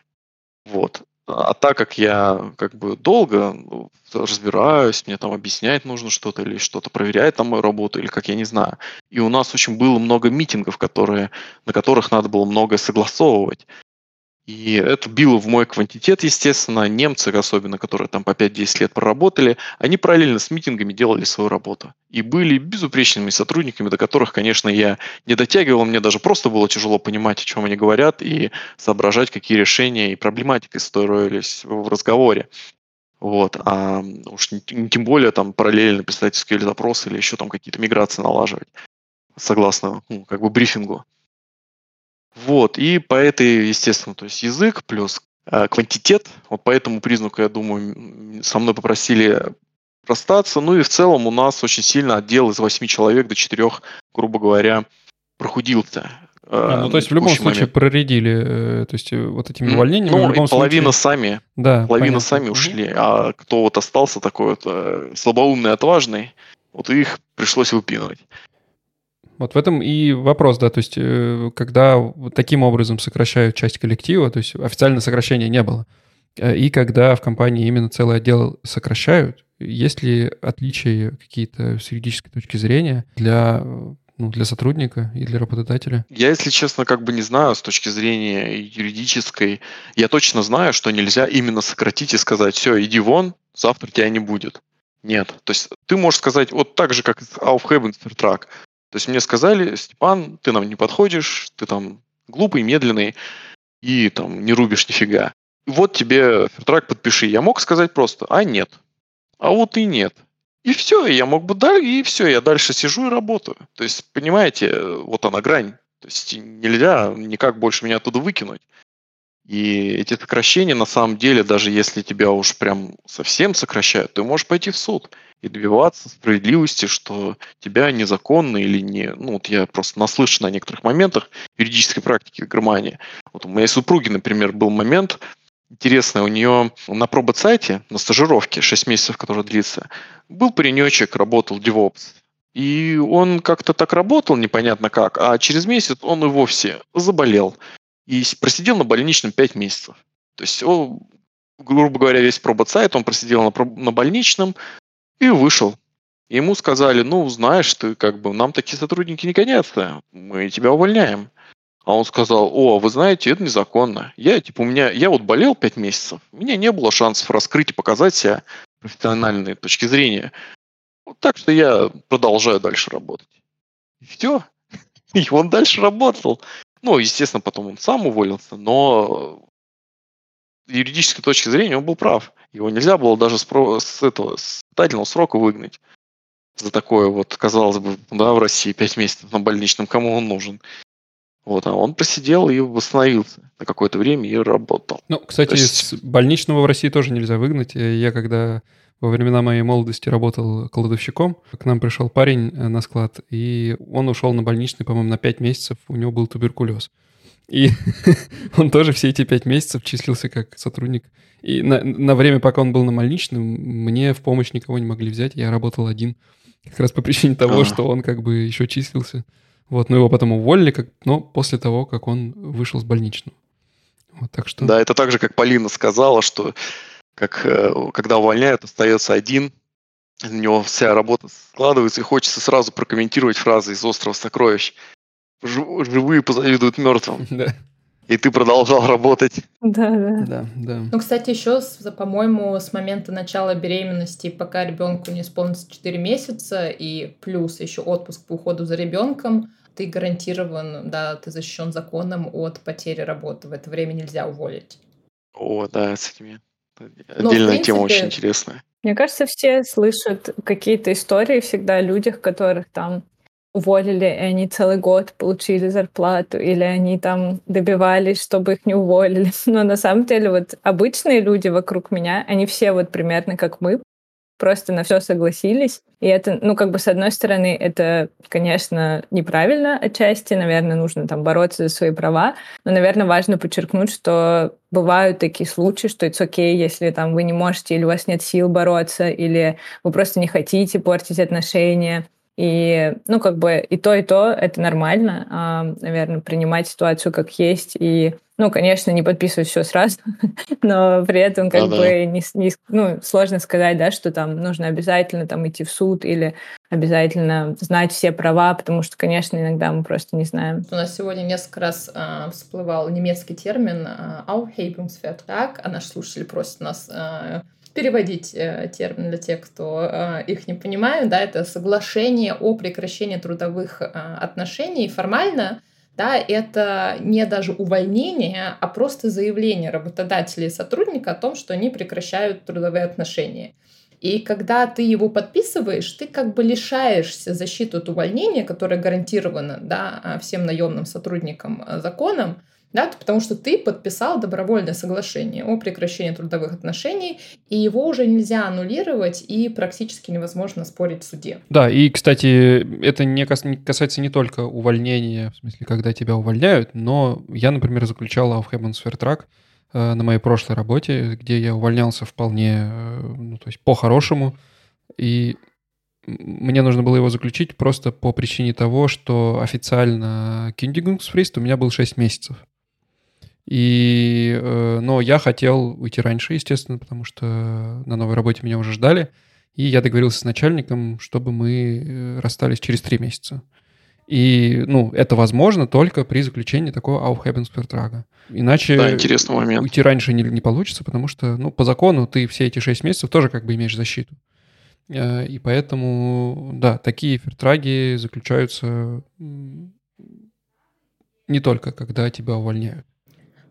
[SPEAKER 1] Вот. А так как я как бы долго ну, разбираюсь, мне там объяснять нужно что-то или что-то проверяет там мою работу, или как я не знаю. И у нас очень было много митингов, которые, на которых надо было многое согласовывать. И это било в мой квантитет, естественно. Немцы, особенно, которые там по 5-10 лет проработали, они параллельно с митингами делали свою работу. И были безупречными сотрудниками, до которых, конечно, я не дотягивал. Мне даже просто было тяжело понимать, о чем они говорят, и соображать, какие решения и проблематики строились в разговоре. Вот. А уж не, тем более там параллельно писать SQL-запросы или еще там какие-то миграции налаживать согласно ну, как бы брифингу. Вот, и по этой, естественно, то есть язык плюс э, квантитет, вот по этому признаку, я думаю, со мной попросили расстаться. Ну и в целом у нас очень сильно отдел из восьми человек до четырех, грубо говоря, прохудился.
[SPEAKER 2] А, ну, то есть в любом случае момент. проредили, э, то есть э, вот этими увольнениями.
[SPEAKER 1] Ну,
[SPEAKER 2] в любом
[SPEAKER 1] половина
[SPEAKER 2] случае...
[SPEAKER 1] сами,
[SPEAKER 2] да,
[SPEAKER 1] половина понятно. сами ушли, а кто вот остался такой вот э, слабоумный, отважный, вот их пришлось выпинывать.
[SPEAKER 2] Вот в этом и вопрос, да, то есть э, когда таким образом сокращают часть коллектива, то есть официально сокращения не было, э, и когда в компании именно целый отдел сокращают, есть ли отличия какие-то с юридической точки зрения для ну, для сотрудника и для работодателя?
[SPEAKER 1] Я, если честно, как бы не знаю с точки зрения юридической. Я точно знаю, что нельзя именно сократить и сказать, все, иди вон, завтра тебя не будет. Нет. То есть ты можешь сказать вот так же, как с Aufheben Vertrag. То есть мне сказали, Степан, ты нам не подходишь, ты там глупый, медленный и там не рубишь нифига. Вот тебе фертрак подпиши. Я мог сказать просто, а нет. А вот и нет. И все, я мог бы дальше, и все, я дальше сижу и работаю. То есть, понимаете, вот она грань. То есть нельзя никак больше меня оттуда выкинуть. И эти сокращения, на самом деле, даже если тебя уж прям совсем сокращают, ты можешь пойти в суд и добиваться справедливости, что тебя незаконно или не... Ну, вот я просто наслышан о некоторых моментах юридической практики в Германии. Вот у моей супруги, например, был момент, интересный, у нее на пробот-сайте, на стажировке, 6 месяцев, которая длится, был паренечек, работал DevOps. И он как-то так работал, непонятно как, а через месяц он и вовсе заболел. И просидел на больничном 5 месяцев. То есть, он, грубо говоря, весь пробот-сайт он просидел на, на больничном, и вышел. Ему сказали, ну, знаешь, ты как бы, нам такие сотрудники не годятся, мы тебя увольняем. А он сказал, о, вы знаете, это незаконно. Я, типа, у меня, я вот болел пять месяцев, у меня не было шансов раскрыть и показать себя профессиональной точки зрения. Вот так что я продолжаю дальше работать. И все. И он дальше работал. Ну, естественно, потом он сам уволился, но юридической точки зрения он был прав. Его нельзя было даже с, с этого с испытательного срока выгнать за такое вот, казалось бы, да, в России 5 месяцев на больничном, кому он нужен. Вот, а он просидел и восстановился на какое-то время и работал.
[SPEAKER 2] Ну, кстати, есть... с больничного в России тоже нельзя выгнать. Я когда во времена моей молодости работал кладовщиком, к нам пришел парень э, на склад, и он ушел на больничный, по-моему, на 5 месяцев, у него был туберкулез. И он тоже все эти пять месяцев числился как сотрудник. И на, на время, пока он был на больничном, мне в помощь никого не могли взять, я работал один. Как раз по причине того, а. что он как бы еще числился. Вот, но его потом уволили, как, но после того, как он вышел с больничного. Вот, так что...
[SPEAKER 1] Да, это так же, как Полина сказала, что как, э, когда увольняют, остается один, у него вся работа складывается, и хочется сразу прокомментировать фразы из «Острова сокровищ». Живые позавидуют мертвым. Да. И ты продолжал работать.
[SPEAKER 4] Да, да.
[SPEAKER 2] Да, да.
[SPEAKER 3] Ну, кстати, еще, по-моему, с момента начала беременности, пока ребенку не исполнится 4 месяца, и плюс еще отпуск по уходу за ребенком, ты гарантирован, да, ты защищен законом от потери работы. В это время нельзя уволить.
[SPEAKER 1] О, да, с этими. Ну, отдельная принципе, тема очень интересная.
[SPEAKER 4] Мне кажется, все слышат какие-то истории всегда о людях, которых там уволили, и они целый год получили зарплату, или они там добивались, чтобы их не уволили. Но на самом деле вот обычные люди вокруг меня, они все вот примерно как мы, просто на все согласились. И это, ну, как бы, с одной стороны, это, конечно, неправильно отчасти, наверное, нужно там бороться за свои права, но, наверное, важно подчеркнуть, что бывают такие случаи, что это окей, если там вы не можете или у вас нет сил бороться, или вы просто не хотите портить отношения, и, ну, как бы и то, и то это нормально, а, наверное, принимать ситуацию как есть. И, ну, конечно, не подписывать все сразу, но при этом как ну, бы да. не, не, ну, сложно сказать, да, что там нужно обязательно там идти в суд или обязательно знать все права, потому что, конечно, иногда мы просто не знаем.
[SPEAKER 3] У нас сегодня несколько раз э, всплывал немецкий термин э, Aufhebungsvertrag, а наши слушатели просят нас э, переводить э, термин для тех, кто э, их не понимает, да, это соглашение о прекращении трудовых э, отношений. Формально, да, это не даже увольнение, а просто заявление работодателя и сотрудника о том, что они прекращают трудовые отношения. И когда ты его подписываешь, ты как бы лишаешься защиты от увольнения, которая гарантирована да, всем наемным сотрудникам законом, да, потому что ты подписал добровольное соглашение о прекращении трудовых отношений, и его уже нельзя аннулировать, и практически невозможно спорить в суде.
[SPEAKER 2] Да, и, кстати, это не касается не только увольнения, в смысле, когда тебя увольняют, но я, например, заключал Aufhebens Vertrag э, на моей прошлой работе, где я увольнялся вполне, э, ну, то есть по-хорошему, и мне нужно было его заключить просто по причине того, что официально Kündigungsfrist у меня был 6 месяцев. И, э, но я хотел уйти раньше, естественно, потому что на новой работе меня уже ждали. И я договорился с начальником, чтобы мы э, расстались через три месяца. И, ну, это возможно только при заключении такого Aufhebensvertraga. Иначе
[SPEAKER 1] да, интересный момент.
[SPEAKER 2] уйти раньше не, не получится, потому что, ну, по закону ты все эти шесть месяцев тоже как бы имеешь защиту. Э, и поэтому, да, такие фертраги заключаются не только когда тебя увольняют.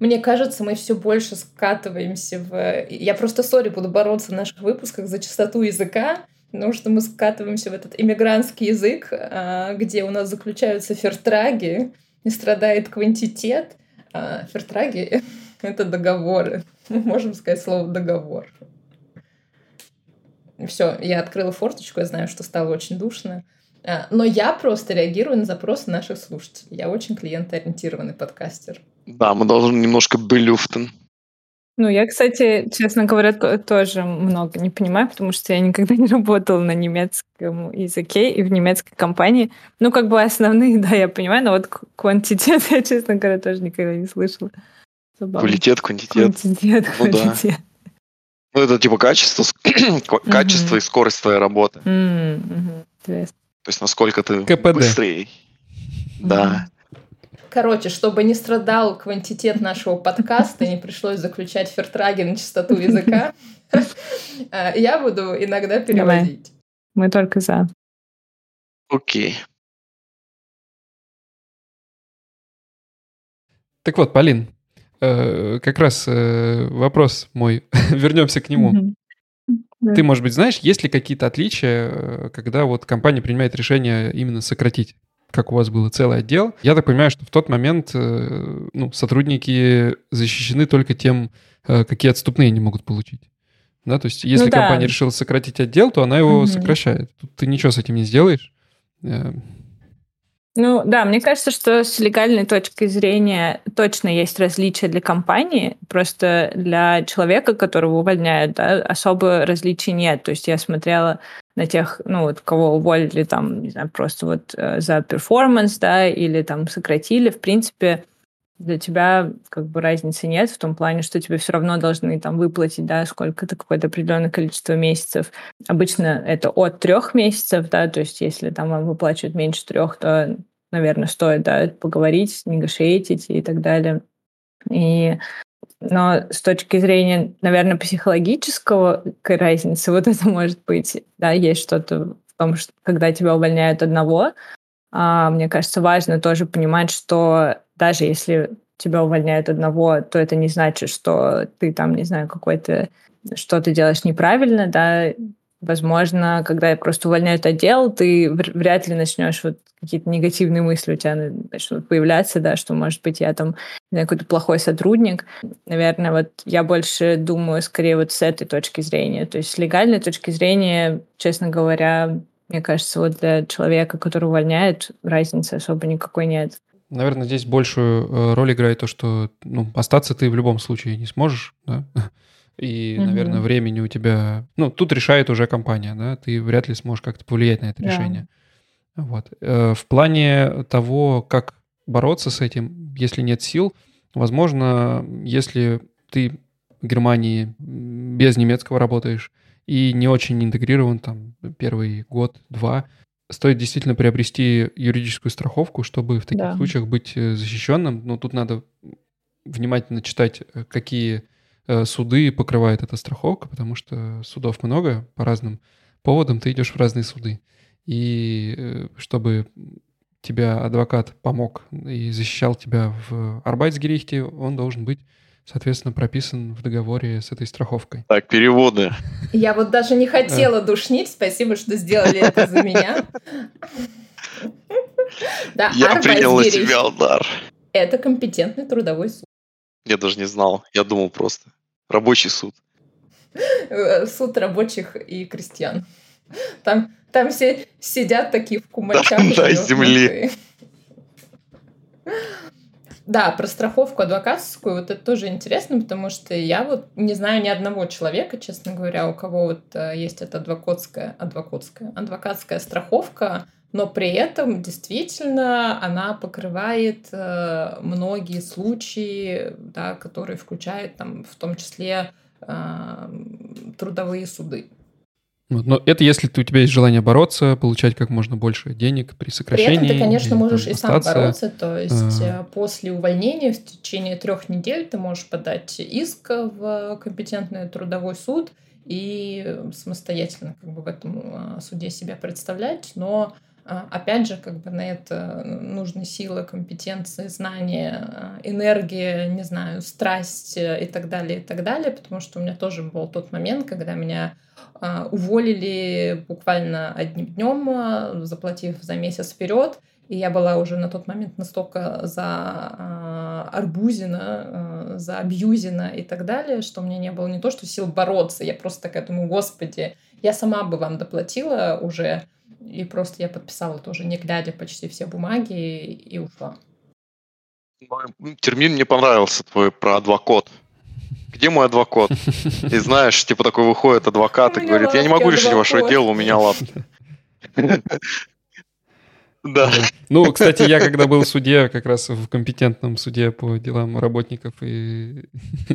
[SPEAKER 3] Мне кажется, мы все больше скатываемся в... Я просто, сори, буду бороться в наших выпусках за чистоту языка, потому что мы скатываемся в этот иммигрантский язык, а, где у нас заключаются фертраги, не страдает квантитет. А, фертраги — это договоры. Мы можем сказать слово «договор». Все, я открыла форточку, я знаю, что стало очень душно. А, но я просто реагирую на запросы наших слушателей. Я очень клиентоориентированный подкастер.
[SPEAKER 1] Да, мы должны немножко белюфтен.
[SPEAKER 4] Ну, я, кстати, честно говоря, тоже много не понимаю, потому что я никогда не работала на немецком языке и в немецкой компании. Ну, как бы основные, да, я понимаю, но вот квантитет я, честно говоря, тоже никогда не слышала.
[SPEAKER 1] Квалитет, квантитет.
[SPEAKER 4] Квантитет, ну, квантитет. Да.
[SPEAKER 1] Ну, это типа качество, качество и скорость твоей работы.
[SPEAKER 4] То
[SPEAKER 1] есть, насколько ты быстрее. Да.
[SPEAKER 3] Короче, чтобы не страдал квантитет нашего подкаста не пришлось заключать фертраги на чистоту языка, э, я буду иногда переводить.
[SPEAKER 4] Мы только за.
[SPEAKER 1] Окей.
[SPEAKER 2] Так вот, Полин, Э, как раз э, вопрос мой. Вернемся к нему. Ты, может быть, знаешь, есть ли какие-то отличия, э, когда вот компания принимает решение именно сократить как у вас было целый отдел. Я так понимаю, что в тот момент ну, сотрудники защищены только тем, какие отступные они могут получить. Да, то есть если ну, да. компания решила сократить отдел, то она его угу. сокращает. Тут ты ничего с этим не сделаешь.
[SPEAKER 4] Ну да, мне кажется, что с легальной точки зрения точно есть различия для компании, просто для человека, которого увольняют, да, особо различий нет. То есть я смотрела на тех, ну вот, кого уволили там, не знаю, просто вот э, за перформанс, да, или там сократили, в принципе, для тебя как бы разницы нет в том плане, что тебе все равно должны там выплатить, да, сколько-то какое-то определенное количество месяцев. Обычно это от трех месяцев, да, то есть если там вам выплачивают меньше трех, то, наверное, стоит, да, поговорить, негашейтить и так далее. И но с точки зрения, наверное, психологического разницы, вот это может быть, да, есть что-то в том, что когда тебя увольняют одного, мне кажется, важно тоже понимать, что даже если тебя увольняют одного, то это не значит, что ты там, не знаю, какой-то что-то делаешь неправильно, да, возможно, когда просто увольняют отдел, ты вряд ли начнешь вот какие-то негативные мысли у тебя начнут появляться, да, что, может быть, я там какой-то плохой сотрудник. Наверное, вот я больше думаю скорее вот с этой точки зрения. То есть с легальной точки зрения, честно говоря, мне кажется, вот для человека, который увольняет, разницы особо никакой нет.
[SPEAKER 2] Наверное, здесь большую э, роль играет то, что ну, остаться ты в любом случае не сможешь, да? И, mm-hmm. наверное, времени у тебя... Ну, тут решает уже компания, да? Ты вряд ли сможешь как-то повлиять на это yeah. решение. Вот. Э, в плане того, как бороться с этим, если нет сил, возможно, если ты в Германии без немецкого работаешь и не очень интегрирован там первый год-два, стоит действительно приобрести юридическую страховку, чтобы в таких да. случаях быть э, защищенным. Но тут надо внимательно читать, э, какие э, суды покрывает эта страховка, потому что судов много по разным поводам, ты идешь в разные суды. И чтобы тебя адвокат помог и защищал тебя в Арбайтсгерихте, он должен быть соответственно, прописан в договоре с этой страховкой.
[SPEAKER 1] Так, переводы.
[SPEAKER 3] Я вот даже не хотела душнить. Спасибо, что сделали это за меня.
[SPEAKER 1] Да, Я принял на себя удар.
[SPEAKER 3] Это компетентный трудовой суд.
[SPEAKER 1] Я даже не знал. Я думал просто. Рабочий суд.
[SPEAKER 3] Э, суд рабочих и крестьян. Там, там все сидят такие в кумачах.
[SPEAKER 1] Да, земли.
[SPEAKER 3] Да, про страховку адвокатскую, вот это тоже интересно, потому что я вот не знаю ни одного человека, честно говоря, у кого вот э, есть эта адвокатская, адвокатская, адвокатская страховка, но при этом действительно она покрывает э, многие случаи, да, которые включают там в том числе э, трудовые суды.
[SPEAKER 2] Но это если ты, у тебя есть желание бороться, получать как можно больше денег при сокращении. При
[SPEAKER 3] этом ты, конечно, можешь и сам бороться. То есть а... после увольнения в течение трех недель ты можешь подать иск в компетентный трудовой суд и самостоятельно как бы в этом а, суде себя представлять. Но Опять же, как бы на это нужны силы, компетенции, знания, энергия, не знаю, страсть и так далее, и так далее, потому что у меня тоже был тот момент, когда меня а, уволили буквально одним днем, а, заплатив за месяц вперед. И я была уже на тот момент настолько за э, арбузина, э, за абьюзина и так далее, что у меня не было не то, что сил бороться. Я просто такая думаю, господи, я сама бы вам доплатила уже. И просто я подписала тоже, не глядя почти все бумаги, и, и ушла.
[SPEAKER 1] Термин мне понравился твой про адвокат где мой адвокат? И знаешь, типа такой выходит адвокат и говорит, я не могу решить ваше дело, у меня лапки.
[SPEAKER 2] Да. Ну, кстати, я когда был в суде, как раз в компетентном суде по делам работников и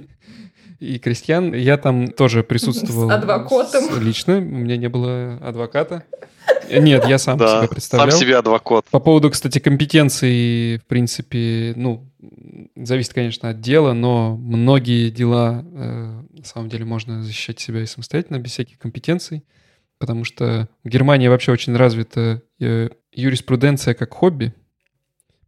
[SPEAKER 2] и крестьян. Я там тоже присутствовал.
[SPEAKER 3] С адвокатом.
[SPEAKER 2] Лично. У меня не было адвоката. Нет, я сам да, себя представлял.
[SPEAKER 1] Сам себе адвокат.
[SPEAKER 2] По поводу, кстати, компетенции, в принципе, ну, зависит, конечно, от дела, но многие дела, э, на самом деле, можно защищать себя и самостоятельно, без всяких компетенций, потому что в Германии вообще очень развита э, юриспруденция как хобби,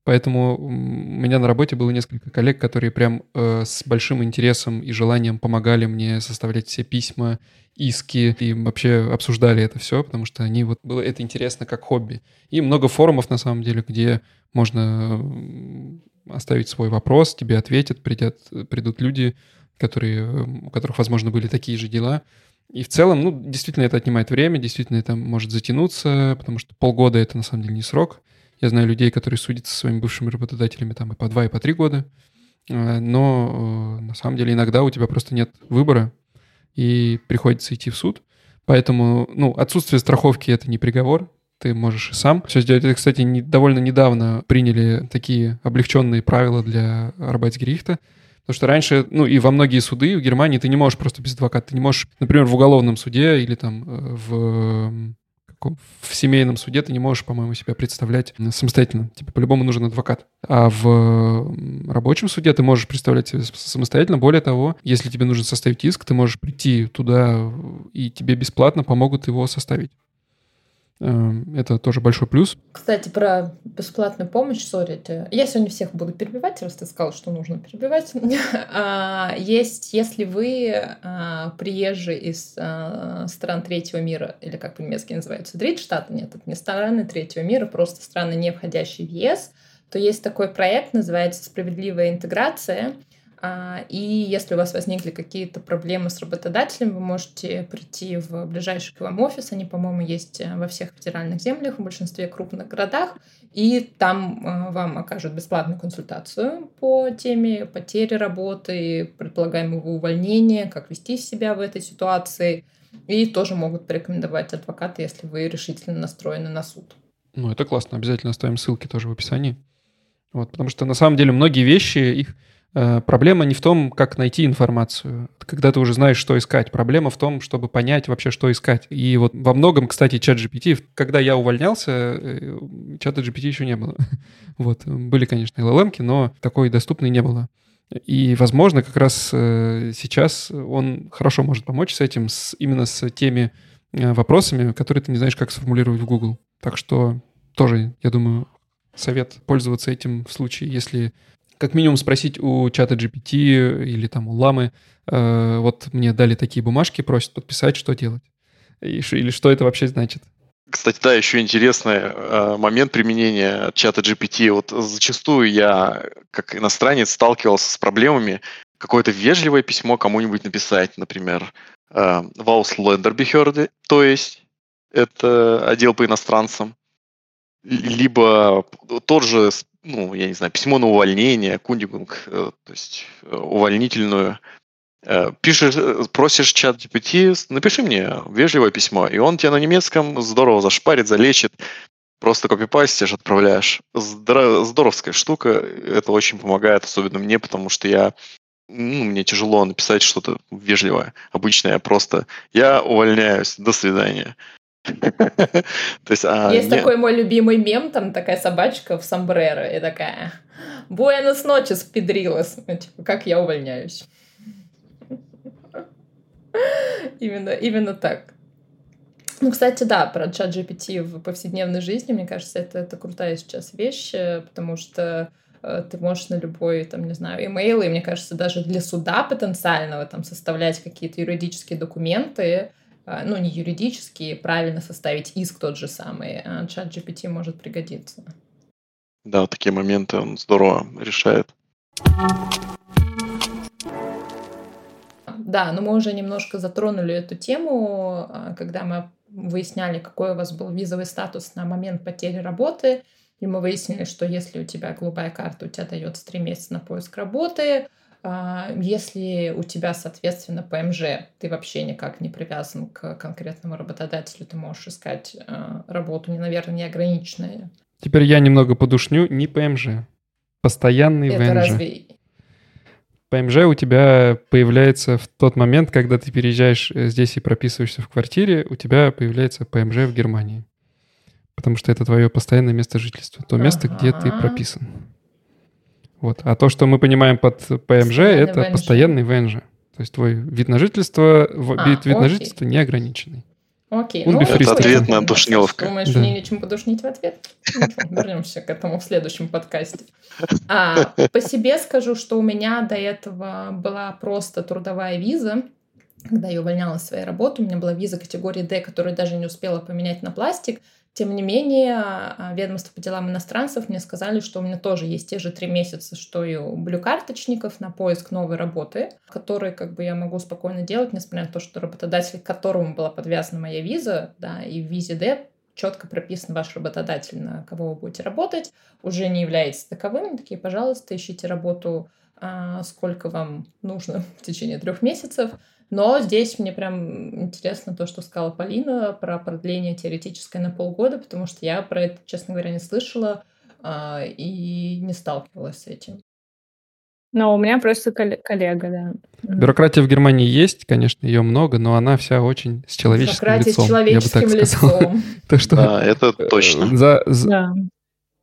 [SPEAKER 2] Поэтому у меня на работе было несколько коллег, которые прям э, с большим интересом и желанием помогали мне составлять все письма, иски и вообще обсуждали это все, потому что они вот было это интересно как хобби. И много форумов на самом деле, где можно оставить свой вопрос, тебе ответят, придят, придут люди, которые, у которых, возможно, были такие же дела. И в целом, ну, действительно, это отнимает время, действительно, это может затянуться, потому что полгода — это, на самом деле, не срок. Я знаю людей, которые судятся со своими бывшими работодателями там и по два, и по три года. Э, но э, на самом деле иногда у тебя просто нет выбора, и приходится идти в суд. Поэтому, ну, отсутствие страховки — это не приговор, ты можешь и сам все сделать. Это, кстати, не, довольно недавно приняли такие облегченные правила для Арбайтсгерихта, Потому что раньше, ну и во многие суды в Германии ты не можешь просто без адвоката. Ты не можешь, например, в уголовном суде или там э, в семейном суде ты не можешь, по-моему, себя представлять самостоятельно. Тебе по-любому нужен адвокат. А в рабочем суде ты можешь представлять себя самостоятельно. Более того, если тебе нужно составить иск, ты можешь прийти туда, и тебе бесплатно помогут его составить. Эм, это тоже большой плюс.
[SPEAKER 3] Кстати, про бесплатную помощь, сори, я сегодня всех буду перебивать, раз ты сказал, что нужно перебивать. А, есть, если вы а, приезжий из а, стран третьего мира, или как по-немецки называется, Дритштаты, нет, это не страны третьего мира, просто страны, не входящие в ЕС, то есть такой проект, называется «Справедливая интеграция», и если у вас возникли какие-то проблемы с работодателем, вы можете прийти в ближайший к вам офис. Они, по-моему, есть э, во всех федеральных землях, в большинстве крупных городах. И там э, вам окажут бесплатную консультацию по теме потери работы, предполагаемого увольнения, как вести себя в этой ситуации. И тоже могут порекомендовать адвоката, если вы решительно настроены на суд.
[SPEAKER 2] Ну, это классно. Обязательно оставим ссылки тоже в описании. Вот, потому что на самом деле многие вещи, их проблема не в том, как найти информацию, когда ты уже знаешь, что искать. Проблема в том, чтобы понять вообще, что искать. И вот во многом, кстати, чат GPT, когда я увольнялся, э, чата GPT еще не было. Вот. Были, конечно, LLM, но такой доступной не было. И, возможно, как раз э, сейчас он хорошо может помочь с этим, с, именно с теми вопросами, которые ты не знаешь, как сформулировать в Google. Так что тоже, я думаю, совет пользоваться этим в случае, если как минимум спросить у чата GPT или там у Ламы, э, вот мне дали такие бумажки, просят подписать, что делать. И, или что это вообще значит.
[SPEAKER 1] Кстати, да, еще интересный э, момент применения чата GPT. Вот зачастую я, как иностранец, сталкивался с проблемами какое-то вежливое письмо кому-нибудь написать, например, э, Вауслендербихерде, то есть это отдел по иностранцам, либо тот же ну, я не знаю, письмо на увольнение, кундигунг, э, то есть э, увольнительную, э, пишешь, просишь чат GPT, напиши мне вежливое письмо, и он тебе на немецком здорово зашпарит, залечит, просто копипастишь, отправляешь. Здор- здоровская штука, это очень помогает, особенно мне, потому что я ну, мне тяжело написать что-то вежливое. Обычно я просто, я увольняюсь, до свидания.
[SPEAKER 3] То есть, а, Есть такой мой любимый мем, там такая собачка в сомбреро и такая «Буэнос ночес, педрилос». Ну, типа, как я увольняюсь. именно, именно так. Ну, кстати, да, про чат GPT в повседневной жизни, мне кажется, это, это крутая сейчас вещь, потому что э, ты можешь на любой, там, не знаю, имейл, и мне кажется, даже для суда потенциального там составлять какие-то юридические документы, ну, не юридически, правильно составить иск тот же самый. А чат GPT может пригодиться.
[SPEAKER 1] Да, такие моменты он здорово решает.
[SPEAKER 3] Да, но мы уже немножко затронули эту тему, а, когда мы выясняли, какой у вас был визовый статус на момент потери работы. И мы выяснили, что если у тебя голубая карта, у тебя дается три месяца на поиск работы, а, если у тебя, соответственно, ПМЖ, ты вообще никак не привязан к конкретному работодателю, ты можешь искать а, работу, наверное, неограниченную.
[SPEAKER 2] Теперь я немного подушню, не ПМЖ, постоянный Это ВНЖ. разве... ПМЖ у тебя появляется в тот момент, когда ты переезжаешь э, здесь и прописываешься в квартире, у тебя появляется ПМЖ в Германии. Потому что это твое постоянное место жительства, то место, ага. где ты прописан. Вот. А то, что мы понимаем под ПМЖ, постоянный это ВНЖ. постоянный ВНЖ. То есть твой вид на жительство, а, вид, вид на жительство неограниченный.
[SPEAKER 3] Окей,
[SPEAKER 2] Он
[SPEAKER 3] ну,
[SPEAKER 2] Это
[SPEAKER 3] это
[SPEAKER 1] ответ на
[SPEAKER 3] да,
[SPEAKER 1] душниловка.
[SPEAKER 3] Думаешь,
[SPEAKER 2] Да.
[SPEAKER 3] мне нечем подушнить в ответ? Ничего, Вернемся к этому в следующем подкасте. А, по себе скажу, что у меня до этого была просто трудовая виза. Когда я увольнялась с своей работы, у меня была виза категории D, которую даже не успела поменять на пластик. Тем не менее, а, ведомство по делам иностранцев мне сказали, что у меня тоже есть те же три месяца, что и у блюкарточников на поиск новой работы, которые как бы я могу спокойно делать, несмотря на то, что работодатель, к которому была подвязана моя виза, да, и в визе D четко прописан ваш работодатель, на кого вы будете работать, уже не является таковым. Такие, пожалуйста, ищите работу, а, сколько вам нужно в течение трех месяцев. Но здесь мне прям интересно то, что сказала Полина про продление теоретическое на полгода, потому что я про это, честно говоря, не слышала а, и не сталкивалась с этим.
[SPEAKER 4] Но у меня просто кол- коллега, да.
[SPEAKER 2] Бюрократия в Германии есть, конечно, ее много, но она вся очень с человеческим
[SPEAKER 3] Бюрократия
[SPEAKER 2] лицом.
[SPEAKER 3] с человеческим
[SPEAKER 2] я бы так сказал.
[SPEAKER 3] лицом.
[SPEAKER 2] Так что
[SPEAKER 1] Да, это
[SPEAKER 2] э,
[SPEAKER 1] точно.
[SPEAKER 2] За, за,
[SPEAKER 4] Да.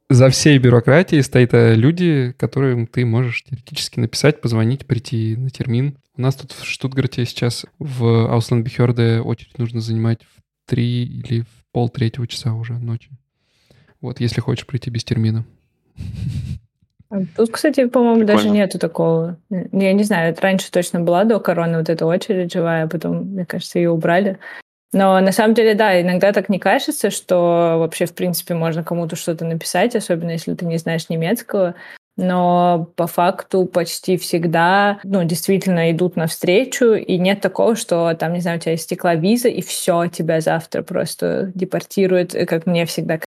[SPEAKER 2] за всей бюрократией стоят э, люди, которым ты можешь теоретически написать, позвонить, прийти на термин. У нас тут в Штутгарте сейчас в Аусландбехерде очередь нужно занимать в три или в пол третьего часа уже ночи. Вот, если хочешь прийти без термина.
[SPEAKER 4] А Тут, кстати, по-моему, даже нету такого. Я не знаю, это раньше точно была до короны вот эта очередь живая, а потом, мне кажется, ее убрали. Но на самом деле, да, иногда так не кажется, что вообще, в принципе, можно кому-то что-то написать, особенно если ты не знаешь немецкого. Но по факту почти всегда, ну, действительно идут навстречу, и нет такого, что там, не знаю, у тебя истекла виза, и все, тебя завтра просто депортируют, как мне всегда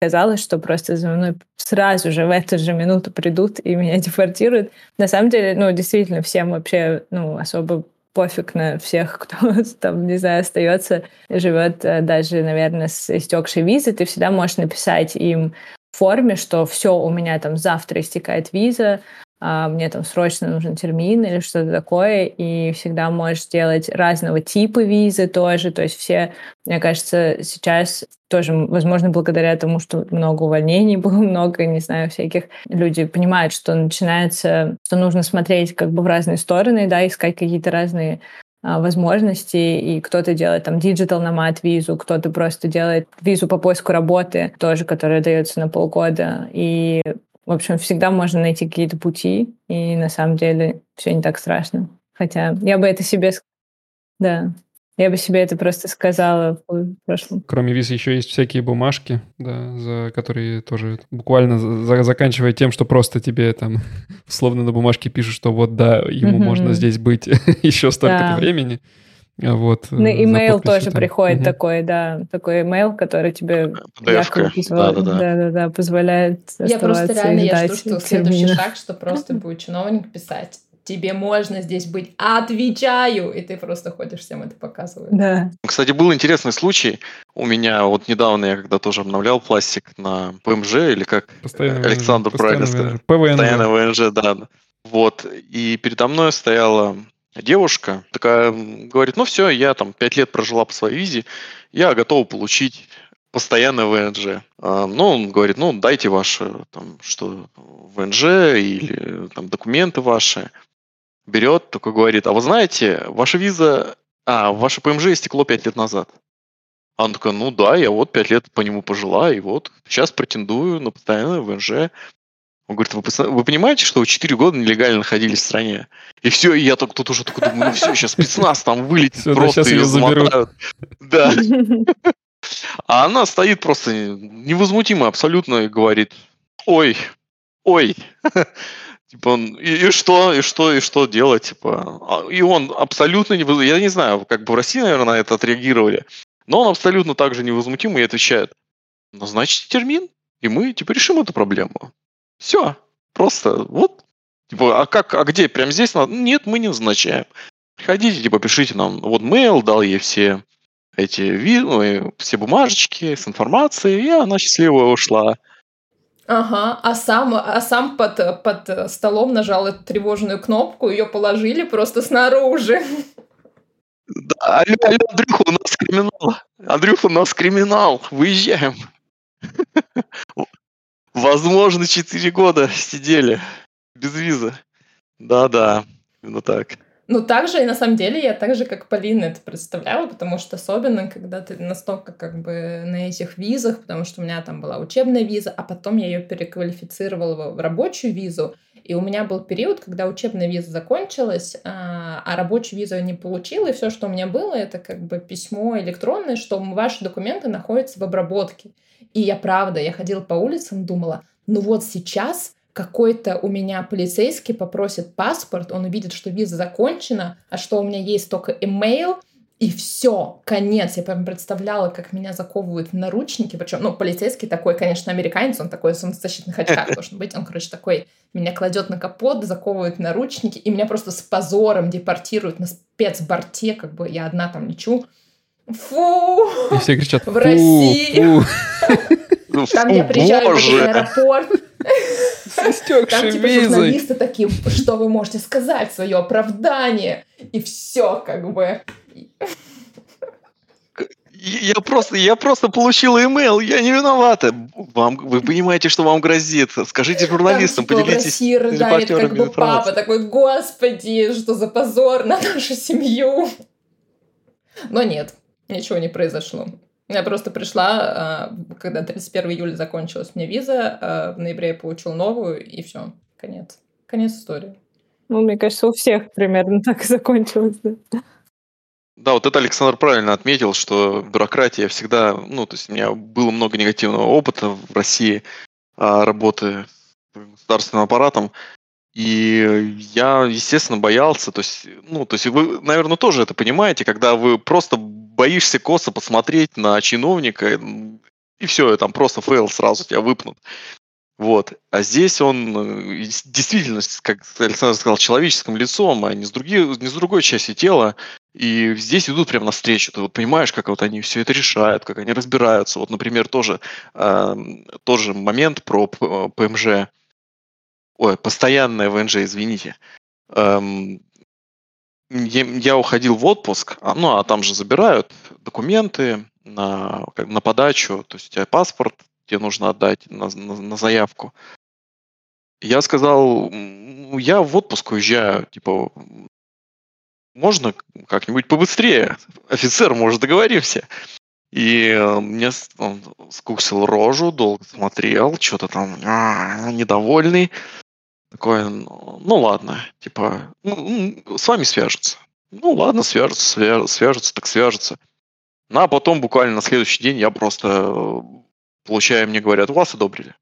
[SPEAKER 4] казалось, что просто за мной сразу же в эту же минуту придут и меня депортируют. На самом деле, ну, действительно, всем вообще, ну, особо пофиг на всех, кто там, не знаю, остается, живет э, даже, наверное, с истекшей визой. Ты всегда можешь написать им форме, что все, у меня там завтра истекает виза, а, мне там срочно нужен Termin или что-то такое, и всегда можешь делать разного типа визы тоже, то есть все, мне кажется, сейчас тоже, возможно, благодаря тому, что много увольнений было, много, не знаю, всяких, люди понимают, что начинается, что нужно смотреть как бы в разные стороны, да, искать какие-то разные а, возможности, и кто-то делает там digital nomad визу, кто-то просто делает визу по поиску работы, тоже, которая дается на полгода, и в общем, всегда можно найти какие-то пути, и на самом деле все не так страшно. Хотя я бы это себе... Да, я бы себе это просто сказала в прошлом.
[SPEAKER 2] Кроме виз еще есть всякие бумажки, да, за которые тоже буквально за- заканчивая тем, что просто тебе там словно на бумажке пишут, что вот да, ему
[SPEAKER 4] Мгм.
[SPEAKER 2] можно здесь быть еще столько-то
[SPEAKER 4] Да.
[SPEAKER 2] времени. А Вот,
[SPEAKER 4] На
[SPEAKER 2] э, за
[SPEAKER 4] имейл
[SPEAKER 2] подписью
[SPEAKER 4] тоже
[SPEAKER 2] там.
[SPEAKER 4] приходит
[SPEAKER 2] Мгм.
[SPEAKER 4] такой, да, такой имейл, который тебе
[SPEAKER 1] PDF-ка.
[SPEAKER 4] якобы позва-
[SPEAKER 1] Да-да-да.
[SPEAKER 4] да-да-да, позволяет
[SPEAKER 3] Я просто реально, я жду, что следующий шаг, что просто будет чиновник писать тебе можно здесь быть, отвечаю, и ты просто ходишь, всем это показываешь.
[SPEAKER 4] Да.
[SPEAKER 1] Кстати, был интересный случай. У меня вот недавно я когда тоже обновлял пластик на ПМЖ, или как
[SPEAKER 2] Постоянно
[SPEAKER 1] Александр
[SPEAKER 2] ВНЖ,
[SPEAKER 1] правильно
[SPEAKER 2] постоянно
[SPEAKER 1] сказал.
[SPEAKER 2] ВНЖ. ПВНЖ.
[SPEAKER 1] Постоянно ВНЖ, да. Вот. И передо мной стояла девушка, такая говорит, ну все, я там пять лет прожила по своей визе, я готова получить постоянно ВНЖ. А, ну, он говорит, ну, дайте ваши, там, что, ВНЖ или там документы ваши. Берет, такой говорит, а вы знаете, ваша виза, а, ваше ПМЖ истекло пять лет назад. А он такой, ну да, я вот пять лет по нему пожила, и вот сейчас претендую на постоянное ВНЖ. Он говорит, вы, вы понимаете, что вы 4 года нелегально находились в стране? И все, и я так тут уже такой думаю, ну все, сейчас спецназ там вылетит,
[SPEAKER 2] да,
[SPEAKER 1] просто
[SPEAKER 2] её заберут.
[SPEAKER 1] замотают. Да. А она стоит просто невозмутимо абсолютно и говорит, ой, ой. Типа он, и, и что, и что, и что делать, типа. А, И он абсолютно не я не знаю, как бы в России, наверное, на это отреагировали, но он абсолютно так же невозмутимо и отвечает, назначьте термин, и мы, типа, решим эту проблему. Все, просто вот. Типа, а как, а где, прямо здесь надо? Нет, мы не назначаем. Приходите, типа, пишите нам. Вот mail дал ей все эти ну, все бумажечки с информацией, и она счастливо ушла.
[SPEAKER 3] Ага, а сам, а сам под, под столом нажал эту тревожную кнопку, ее положили просто снаружи.
[SPEAKER 1] Да, алло, алло, Андрюха, у нас криминал. Андрюха, у нас криминал. Выезжаем. Возможно, 4 года сидели без визы. Да-да, именно так.
[SPEAKER 3] Ну, также, и на самом деле, я так же, как Полина это представляла, потому что особенно, когда ты настолько как бы на этих визах, потому что у меня там была учебная виза, а потом я ее переквалифицировала в рабочую визу, и у меня был период, когда учебная виза закончилась, а, а рабочую визу я не получила, и все, что у меня было, это как бы письмо электронное, что ваши документы находятся в обработке. И я правда, я ходила по улицам, думала, ну вот сейчас какой-то у меня полицейский попросит паспорт, он увидит, что виза закончена, а что у меня есть только имейл, и все, конец. Я прям представляла, как меня заковывают в наручники. Причем, ну, полицейский такой, конечно, американец, он такой в солнцезащитных очках должен быть. Он, короче, такой, меня кладет на капот, заковывает в наручники, и меня просто с позором депортируют на спецборте, как бы я одна там лечу. Фу!
[SPEAKER 2] И все кричат,
[SPEAKER 3] в России. Там я приезжаю в аэропорт.
[SPEAKER 2] С Там типа
[SPEAKER 3] журналисты такие, что вы можете сказать, свое оправдание. И все, как бы.
[SPEAKER 1] Я просто, я просто получил имейл, я не виновата. Вам, вы понимаете, что вам грозит. Скажите журналистам,
[SPEAKER 3] Там, типа,
[SPEAKER 1] поделитесь
[SPEAKER 3] России рыдает, как бы папа такой, господи, что за позор на нашу семью. Но нет, ничего не произошло. Я просто пришла, а, когда 31 июля закончилась мне виза, а в ноябре я получил новую, и все, конец. Конец истории.
[SPEAKER 4] Ну, мне кажется, у всех примерно так и закончилось, да.
[SPEAKER 1] Да, вот это Александр правильно отметил, что бюрократия всегда, ну, то есть у меня было много негативного опыта в России а, работы государственным аппаратом, и я, естественно, боялся, то есть, ну, то есть вы, наверное, тоже это понимаете, когда вы просто боишься косо посмотреть на чиновника, и все, там просто fail сразу тебя выпнут. Вот. А здесь он э, действительно, как Александр сказал, человеческим лицом, а не с, други, не с другой части тела. И здесь идут прямо навстречу. Ты вот понимаешь, как вот они все это решают, как они разбираются. Вот, например, тоже, э, тоже момент про ПМЖ Ой, постоянная ВНЖ, извините. Эм, я, я уходил в отпуск, а, ну а там же забирают документы на, на подачу, то есть у тебя паспорт тебе нужно отдать на, на, на заявку. Я сказал, ну, я в отпуск уезжаю, типа, можно как-нибудь побыстрее? Офицер, может, договоримся? И э, мне он скусил рожу, долго смотрел, что-то там а, недовольный. Такое, ну, ну ладно, типа, ну, с вами свяжутся. Ну ладно, свяжутся, свя- свяжутся, так свяжутся. Ну, а потом буквально на следующий день я просто получаю, мне говорят, вас одобрили.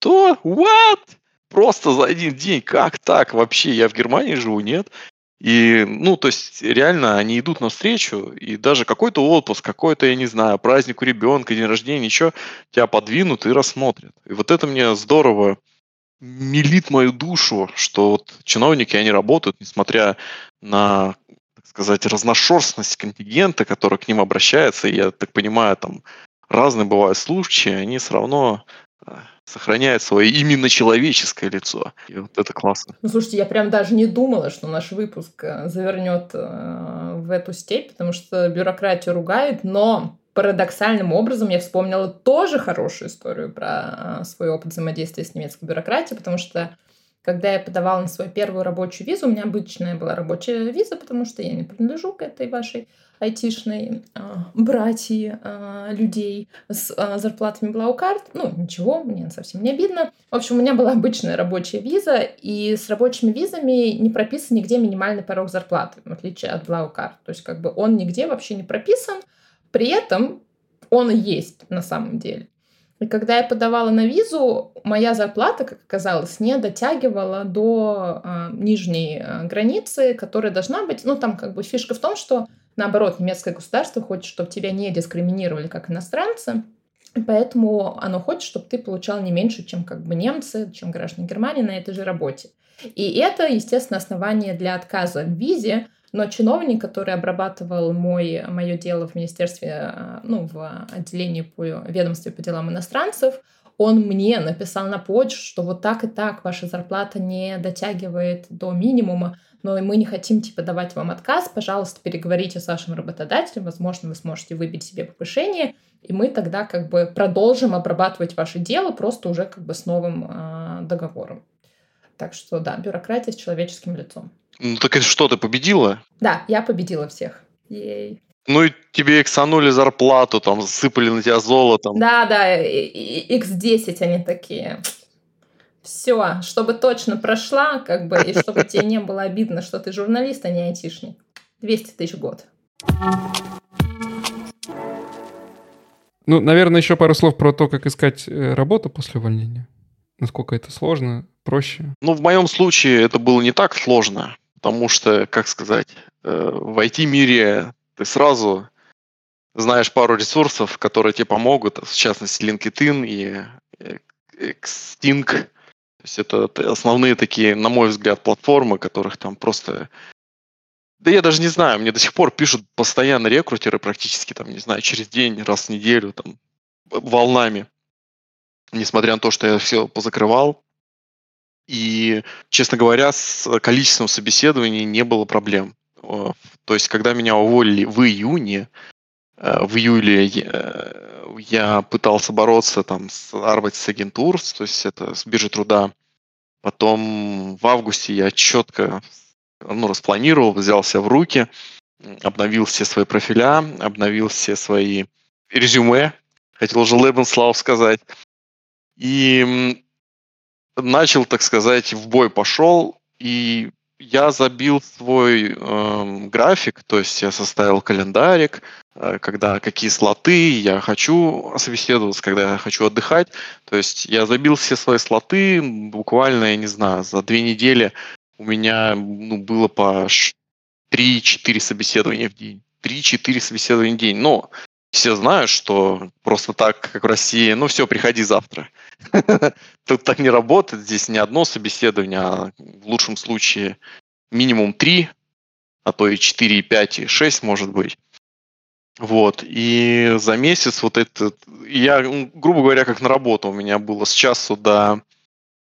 [SPEAKER 1] То? What? Просто за один день? Как так? Вообще, я в Германии живу, нет? И, ну, то есть, реально, они идут навстречу, и даже какой-то отпуск, какой-то, я не знаю, праздник у ребенка, день рождения, ничего, тебя подвинут и рассмотрят. И вот это мне здорово милит мою душу, что вот чиновники, они работают, несмотря на, так сказать, разношерстность контингента, который к ним обращается, и я так понимаю, там разные бывают случаи, они все равно э, сохраняют свое именно человеческое лицо. И вот это классно.
[SPEAKER 3] Ну, слушайте, я прям даже не думала, что наш выпуск э, завернет э, в эту степь, потому что бюрократию ругает, но парадоксальным образом я вспомнила тоже хорошую историю про а, свой опыт взаимодействия с немецкой бюрократией, потому что когда я подавала на свою первую рабочую визу, у меня обычная была рабочая виза, потому что я не принадлежу к этой вашей айтишной э, братьи э, людей с э, зарплатами Блаукарт. Ну, ничего, мне совсем не обидно. В общем, у меня была обычная рабочая виза, и с рабочими визами не прописан нигде минимальный порог зарплаты, в отличие от Блаукарт. То есть, как бы он нигде вообще не прописан, при этом он есть на самом деле. И когда я подавала на визу, моя зарплата, как оказалось, не дотягивала до э, нижней э, границы, которая должна быть. Ну, там как бы фишка в том, что наоборот, немецкое государство хочет, чтобы тебя не дискриминировали как иностранца, поэтому оно хочет, чтобы ты получал не меньше, чем как бы немцы, чем граждане Германии на этой же работе. И это, естественно, основание для отказа в визе, но чиновник, который обрабатывал мой, мое дело в министерстве, ну, в отделении по ведомстве по делам иностранцев, он мне написал на почту, что вот так и так ваша зарплата не дотягивает до минимума, но мы не хотим, типа, давать вам отказ, пожалуйста, переговорите с вашим работодателем, возможно, вы сможете выбить себе повышение, и мы тогда как бы продолжим обрабатывать ваше дело просто уже как бы с новым э, договором. Так что да, бюрократия с человеческим лицом.
[SPEAKER 1] Ну так это что, ты победила?
[SPEAKER 3] Да, я победила всех. Ей.
[SPEAKER 1] Ну и тебе иксанули зарплату, там, засыпали на тебя золотом.
[SPEAKER 3] Да, да, x10 они такие. Все, чтобы точно прошла, как бы, и чтобы тебе не было обидно, что ты журналист, а не айтишник. 200 тысяч в год.
[SPEAKER 2] Ну, наверное, еще пару слов про то, как искать э, работу после увольнения. Насколько это сложно, проще.
[SPEAKER 1] Ну, в моем случае это было не так сложно, потому что, как сказать, э, в IT-мире ты сразу знаешь пару ресурсов, которые тебе помогут, в частности, LinkedIn и э, Xting. То есть это основные такие, на мой взгляд, платформы, которых там просто да я даже не знаю, мне до сих пор пишут постоянно рекрутеры, практически там, не знаю, через день, раз в неделю, там, волнами. Несмотря на то, что я все позакрывал. И, честно говоря, с количеством собеседований не было проблем. То есть, когда меня уволили в июне, э, в июле э, я пытался бороться там с Arbeits агентур, то есть это с биржи труда. Потом в августе я четко ну, распланировал, взял себя в руки, обновил все свои профиля, обновил все свои резюме, хотел уже Лебенслав сказать, и начал, так сказать, в бой пошел, и я забил свой э, график, то есть я составил календарик, э, когда какие слоты я хочу собеседоваться, когда я хочу отдыхать. То есть я забил все свои слоты буквально, я не знаю, за две недели у меня ну, было по 3-4 собеседования в день. 3-4 собеседования в день. Но все знают, что просто так, как в России, ну все, приходи завтра. Тут так не работает. Здесь не одно собеседование, а в лучшем случае минимум 3, а то и 4, и 5, и 6 может быть. Вот, и за месяц вот этот, я, грубо говоря, как на работу, у меня было с часу до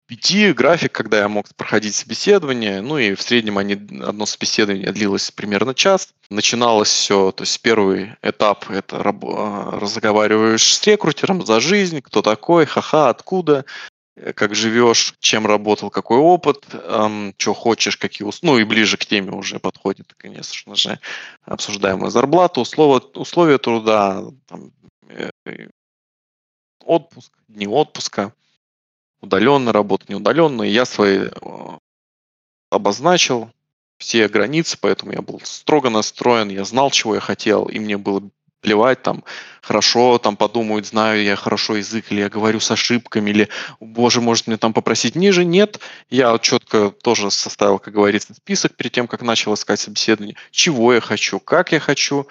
[SPEAKER 1] пяти график, когда я мог проходить собеседование, ну и в среднем они, одно собеседование длилось примерно час. Начиналось все, то есть первый этап это а, разговариваешь с рекрутером за жизнь, кто такой, ха-ха, откуда, э, как живешь, чем работал, какой опыт, эм, что хочешь, какие условия, ну и ближе к теме уже подходит, конечно же, обсуждаемая зарплата, условия, условия труда, там, э, отпуск, дни отпуска удаленно работать, не удаленно. И я свои э, обозначил все границы, поэтому я был строго настроен, я знал, чего я хотел, и мне было плевать, там, хорошо, там, подумают, знаю я хорошо язык, или я говорю с ошибками, или, боже, может мне там попросить ниже. Нет, я четко тоже составил, как говорится, список перед тем, как начал искать собеседование, чего я хочу, как я хочу,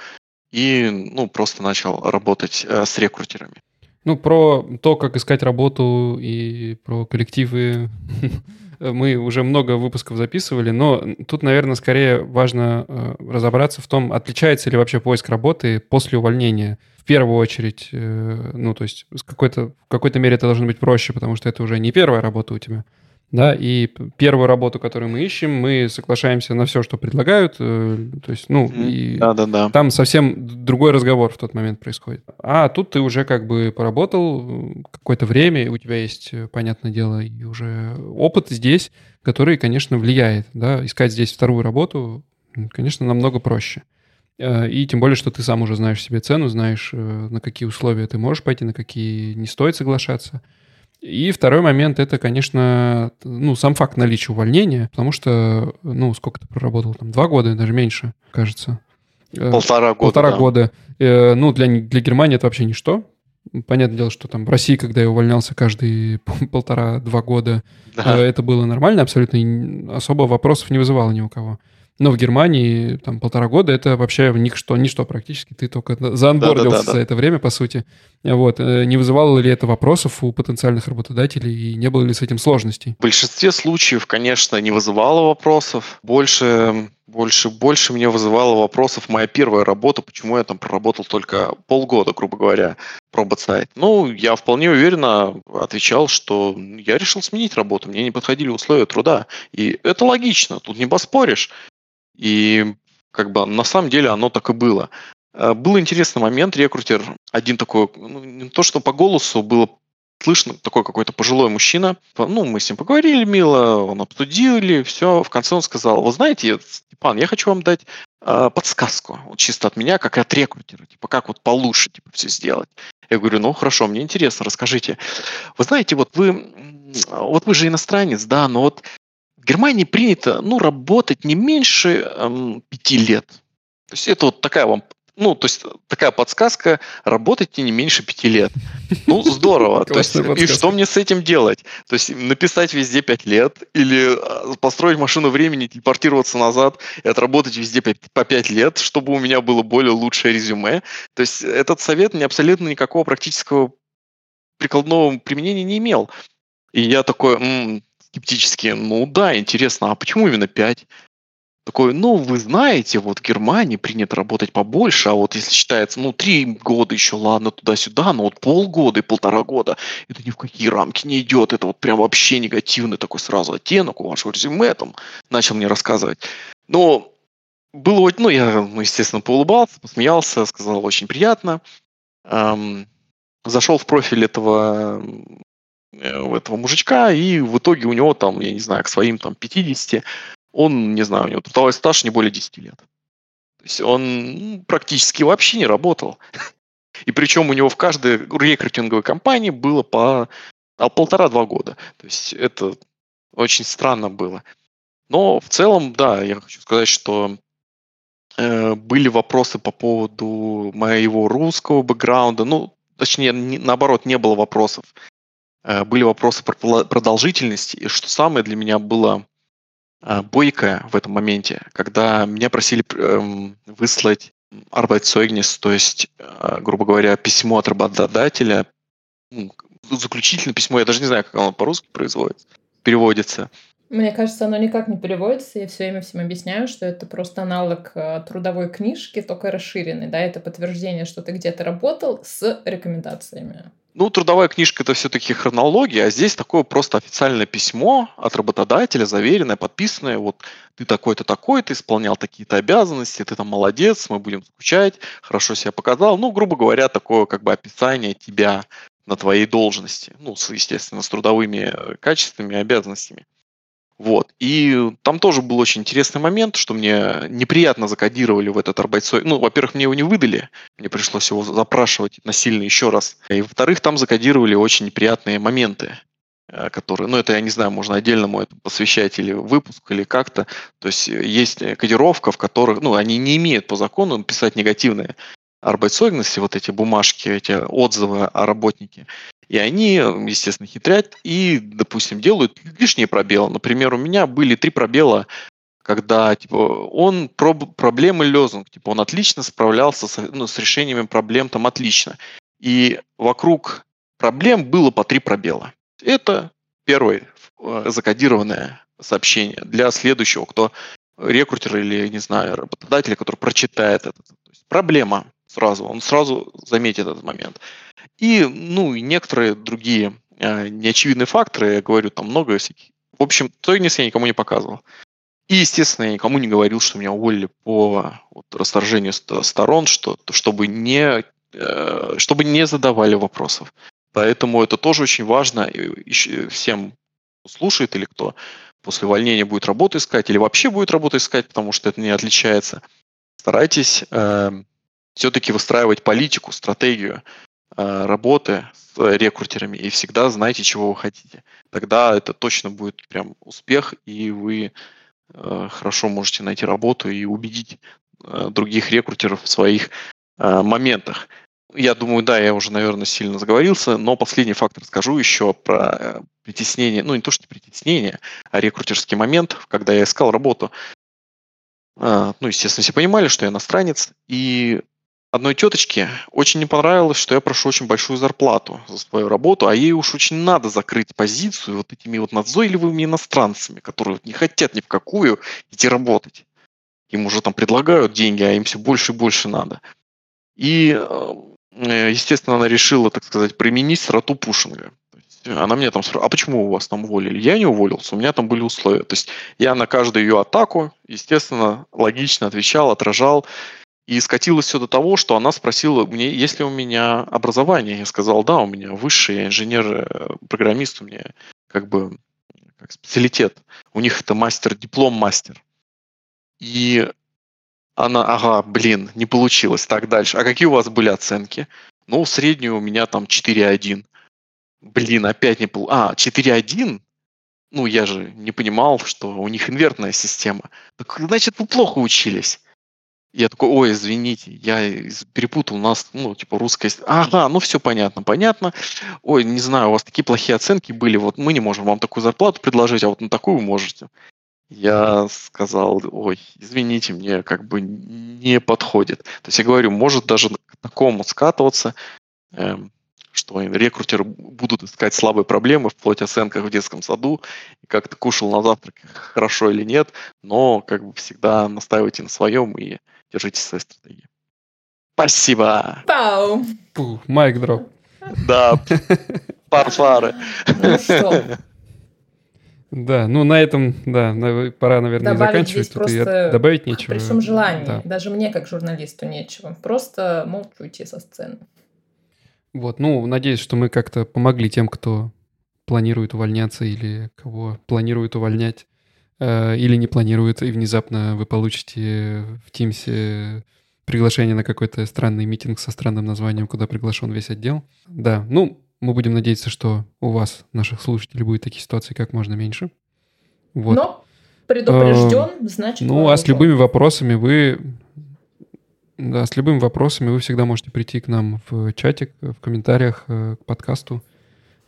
[SPEAKER 1] и, ну, просто начал работать э, с рекрутерами.
[SPEAKER 2] Ну, про то, как искать работу и про коллективы мы уже много выпусков записывали, но тут, наверное, скорее важно э, разобраться в том, отличается ли вообще поиск работы после увольнения. В первую очередь, э, ну, то есть в какой-то, в какой-то мере это должно быть проще, потому что это уже не первая работа у тебя да, и первую работу, которую мы ищем, мы соглашаемся на все, что предлагают, э, то есть, ну, и да, да, да. там совсем другой разговор в тот момент происходит. А тут ты уже как бы поработал э, какое-то время, у тебя есть, э, понятное дело, и уже опыт здесь, который, конечно, влияет, да, искать здесь вторую работу, конечно, намного проще. И тем более, что ты сам уже знаешь себе цену, знаешь, на какие условия ты можешь пойти, на какие не стоит соглашаться. И второй момент это, конечно, ну, сам факт наличия увольнения, потому что, ну, сколько ты проработал там, два года, даже меньше, кажется.
[SPEAKER 1] Э, полтора года.
[SPEAKER 2] Полтора да. года. Э, ну, для, для Германии это вообще ничто. Понятное дело, что там в России, когда я увольнялся каждые полтора-два года, да. Э, это было нормально, абсолютно особо вопросов не вызывало ни у кого. Но в Германии там полтора года это вообще ничто, ничто практически. Ты только заанбордился да, да, да, за это время, по сути. Вот. Э, не вызывало ли это вопросов у потенциальных работодателей и не было ли с этим сложностей?
[SPEAKER 1] В большинстве случаев, конечно, не вызывало вопросов. Больше больше, больше мне вызывало вопросов моя первая работа, почему я там проработал только полгода, грубо говоря, пробот-сайт. Ну, я вполне уверенно отвечал, что я решил сменить работу, мне не подходили условия труда. И это логично, тут не поспоришь. И как бы на самом деле оно так и было. Э, был интересный момент, рекрутер, один такой, ну, не то что по голосу, было слышно такой какой-то пожилой мужчина. Ну, мы с ним поговорили мило, он обсудили, все. В конце он сказал, вы знаете, Степан, я хочу вам дать э, подсказку, вот чисто от меня, как от рекрутера, типа, как вот получше типа, все сделать. Я говорю, ну хорошо, мне интересно, расскажите. Вы знаете, вот вы, вот вы же иностранец, да, но вот Германии принято, ну, работать не меньше эм, пяти лет. То есть это вот такая вам ну, то есть такая подсказка, работайте не меньше пяти лет. Ну, здорово. То есть, и что мне с этим делать? То есть написать везде пять лет или а, построить машину времени, телепортироваться назад и отработать везде по пять лет, чтобы у меня было более лучшее резюме. То есть этот совет мне абсолютно никакого практического прикладного применения не имел. И я такой м-м, скептически, ну да, интересно, а почему именно пять? такой, ну, вы знаете, вот в Германии принято работать побольше, а вот если считается, ну, три года еще, ладно, туда-сюда, но вот полгода и полтора года, это ни в какие рамки не идет, это вот прям вообще негативный такой сразу оттенок у вашего резюме, там, начал мне рассказывать. Но было, ну, я, ну, естественно, поулыбался, посмеялся, сказал, очень приятно. Эм, зашел в профиль этого этого мужичка, и в итоге у него там, я не знаю, к своим там 50 он, не знаю, у него трудовой стаж не более 10 лет. То есть он ну, практически вообще не работал. И причем у него в каждой рекрутинговой компании было по а, полтора-два года. То есть это очень странно было. Но в целом, да, я хочу сказать, что э, были вопросы по поводу моего русского бэкграунда. Ну, точнее, не, наоборот, не было вопросов. Э, были вопросы про продолжительность. И что самое для меня было а, бойкая в этом моменте, когда меня просили эм, выслать Arbeitszeugnis, то есть, э, грубо говоря, письмо от работодателя, ну, заключительное письмо, я даже не знаю, как оно по-русски производится, переводится.
[SPEAKER 3] Мне кажется, оно никак не переводится. Я все время всем объясняю, что это просто аналог э, трудовой книжки, только расширенный. Да, это подтверждение, что ты где-то работал с рекомендациями.
[SPEAKER 1] Ну, трудовая книжка это все-таки хронология, а здесь такое просто официальное письмо от работодателя, заверенное, подписанное. Вот ты такой-то такой, ты исполнял такие-то обязанности, ты там молодец, мы будем скучать, хорошо себя показал. Ну, грубо говоря, такое как бы описание тебя на твоей должности. Ну, с, естественно, с трудовыми э, качествами и обязанностями. Вот. И там тоже был очень интересный момент, что мне неприятно закодировали в этот арбайтсой. Ну, во-первых, мне его не выдали, мне пришлось его запрашивать насильно еще раз. И, во-вторых, там закодировали очень неприятные моменты, э, которые, ну, это, я не знаю, можно отдельному это посвящать или выпуск, или как-то. То есть э, есть кодировка, в которых, ну, они не имеют по закону писать негативные арбайтсойгности, вот эти бумажки, эти отзывы о работнике. И они, естественно, хитрят и, допустим, делают лишние пробелы. Например, у меня были три пробела, когда типа, он проб, проблемы лезунг, типа он отлично справлялся с, ну, с решениями проблем там отлично. И вокруг проблем было по три пробела. Это первое э, закодированное сообщение для следующего, кто рекрутер или, не знаю, работодатель, который прочитает это. То есть проблема сразу, он сразу заметит этот момент. И, ну, и некоторые другие э, неочевидные факторы, я говорю, там много всяких. В общем, стоимость я никому не показывал. И, естественно, я никому не говорил, что меня уволили по вот, расторжению сторон, что, чтобы, не, э, чтобы не задавали вопросов. Поэтому это тоже очень важно. И всем слушает или кто после увольнения будет работу искать или вообще будет работу искать, потому что это не отличается. Старайтесь э, все-таки выстраивать политику, стратегию Э, работы с рекрутерами и всегда знайте, чего вы хотите. Тогда это точно будет прям успех, и вы э, хорошо можете найти работу и убедить э, других рекрутеров в своих моментах. Я думаю, да, я уже, наверное, сильно заговорился, но последний фактор скажу еще про притеснение, ну не то, что притеснение, а рекрутерский момент, когда я искал работу. Ну, естественно, все понимали, что я иностранец, и одной теточке очень не понравилось, что я прошу очень большую зарплату за свою работу, а ей уж очень надо закрыть позицию вот этими вот назойливыми иностранцами, которые не хотят ни в какую идти работать. Им уже там предлагают деньги, а им все больше и больше надо. И, э, естественно, она решила, так сказать, применить сроту пушинга. Она мне там спрашивает, а почему у вас там уволили? Я не уволился, у меня там были условия. То есть я на каждую ее атаку, естественно, логично отвечал, отражал И скатилось все до того, что она спросила мне, есть ли у меня образование. Я сказал, да, у меня высший инженер-программист, у меня как бы как специалитет. У них это мастер, диплом-мастер. И она, ага, блин, не получилось. Так, дальше. А какие у вас были оценки? Ну, среднюю у меня там 4.1. Блин, опять не пол... А, 4.1? Ну, я же не понимал, что у них инвертная система. Так, значит, вы плохо учились. Я такой, ой, извините, я перепутал, у нас, ну, типа, русская... Ага, ну, все понятно, понятно. Ой, не знаю, у вас такие плохие оценки были, вот мы не можем вам такую зарплату предложить, а вот на такую можете. Я сказал, ой, извините, мне как бы не подходит. То есть я говорю, может даже к такому скатываться, эм, что рекрутеры будут искать слабые проблемы вплоть оценках в детском саду, и как ты кушал на завтрак, хорошо или нет, но как бы всегда настаивайте на своем и держитесь своей стратегии. Спасибо!
[SPEAKER 3] Пау!
[SPEAKER 2] Пух, майк дроп.
[SPEAKER 1] Да, парфары.
[SPEAKER 3] Ну что,
[SPEAKER 2] Да, ну на этом, да, пора, наверное,
[SPEAKER 3] Добавить
[SPEAKER 2] заканчивать. Тут
[SPEAKER 3] просто
[SPEAKER 2] добавить нечего.
[SPEAKER 3] при всем желании,
[SPEAKER 2] Да.
[SPEAKER 3] даже мне как журналисту нечего. Просто молча уйти со сцены.
[SPEAKER 2] Вот, ну, надеюсь, что мы как-то помогли тем, кто планирует увольняться или кого планирует увольнять, или не планирует, и внезапно вы получите в Тимсе приглашение на какой-то странный митинг со странным названием, куда приглашен весь отдел. Да, ну, мы будем надеяться, что у вас, наших слушателей, будет таких ситуаций как можно меньше. Вот.
[SPEAKER 3] Но предупрежден, значит
[SPEAKER 2] Ну, а с любыми вопросами вы... Да, с любыми вопросами вы всегда можете прийти к нам в чатик, в комментариях э, к подкасту, э,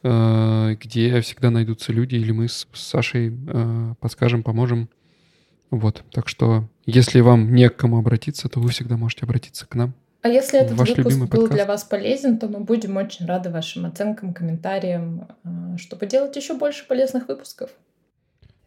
[SPEAKER 2] где всегда найдутся люди, или мы с Сашей э, подскажем, поможем. Вот, так что, если вам не к кому обратиться, то вы всегда можете обратиться к нам.
[SPEAKER 3] А если этот
[SPEAKER 2] Ваш
[SPEAKER 3] выпуск был
[SPEAKER 2] подкаст.
[SPEAKER 3] для вас полезен, то мы будем очень рады вашим оценкам, комментариям, э, чтобы делать еще больше полезных выпусков.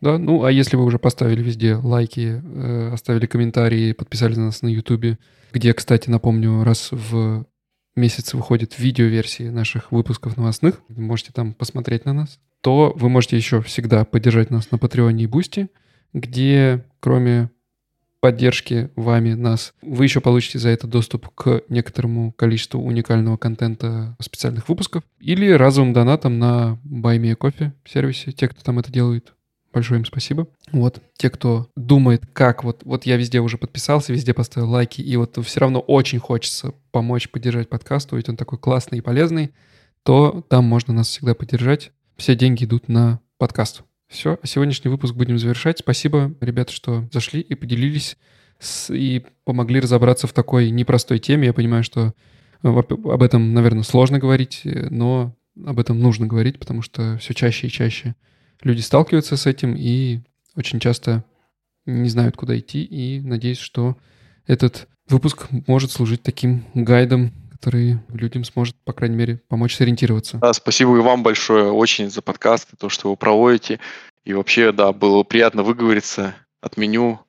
[SPEAKER 2] Да, ну а если вы уже поставили везде лайки, э, оставили комментарии, подписались на нас на Ютубе, где, кстати, напомню, раз в месяц выходит видеоверсии наших выпусков новостных, можете там посмотреть на нас, то вы можете еще всегда поддержать нас на Патреоне и Бусти, где кроме поддержки вами нас, вы еще получите за это доступ к некоторому количеству уникального контента специальных выпусков или разовым донатом на Buy Me Coffee сервисе, те, кто там это делает. Большое им спасибо. Вот, те, кто думает, как вот, вот я везде уже подписался, везде поставил лайки, и вот все равно очень хочется помочь поддержать подкаст, ведь он такой классный и полезный, то там можно нас всегда поддержать. Все деньги идут на подкаст. Все, а сегодняшний выпуск будем завершать. Спасибо, ребята, что зашли и поделились с- и помогли разобраться в такой непростой теме. Я понимаю, что э, об этом, наверное, сложно говорить, э, но об этом нужно говорить, потому что все чаще и чаще люди сталкиваются с этим и очень часто не знают, куда идти. И надеюсь, что этот выпуск может служить таким гайдом, который людям сможет, по крайней мере, помочь сориентироваться.
[SPEAKER 1] Да, спасибо и вам большое очень за подкаст, и то, что вы проводите. И вообще, да, было приятно выговориться. Отменю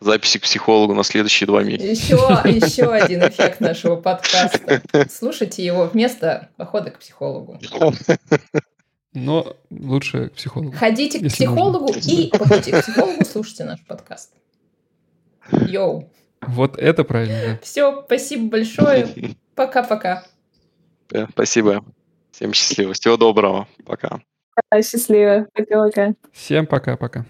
[SPEAKER 1] записи к психологу на следующие два месяца.
[SPEAKER 3] Еще, еще один эффект нашего подкаста. Слушайте его вместо похода к психологу.
[SPEAKER 2] Но лучше к психологу.
[SPEAKER 3] Ходите к психологу и по пути к психологу слушайте наш подкаст. Йоу.
[SPEAKER 2] Вот это правильно, да.
[SPEAKER 3] Все, спасибо большое. Пока-пока.
[SPEAKER 1] Да, Спасибо. Всем счастливо. Всего доброго. Пока.
[SPEAKER 4] Счастливо. Пока-пока.
[SPEAKER 2] Всем пока-пока.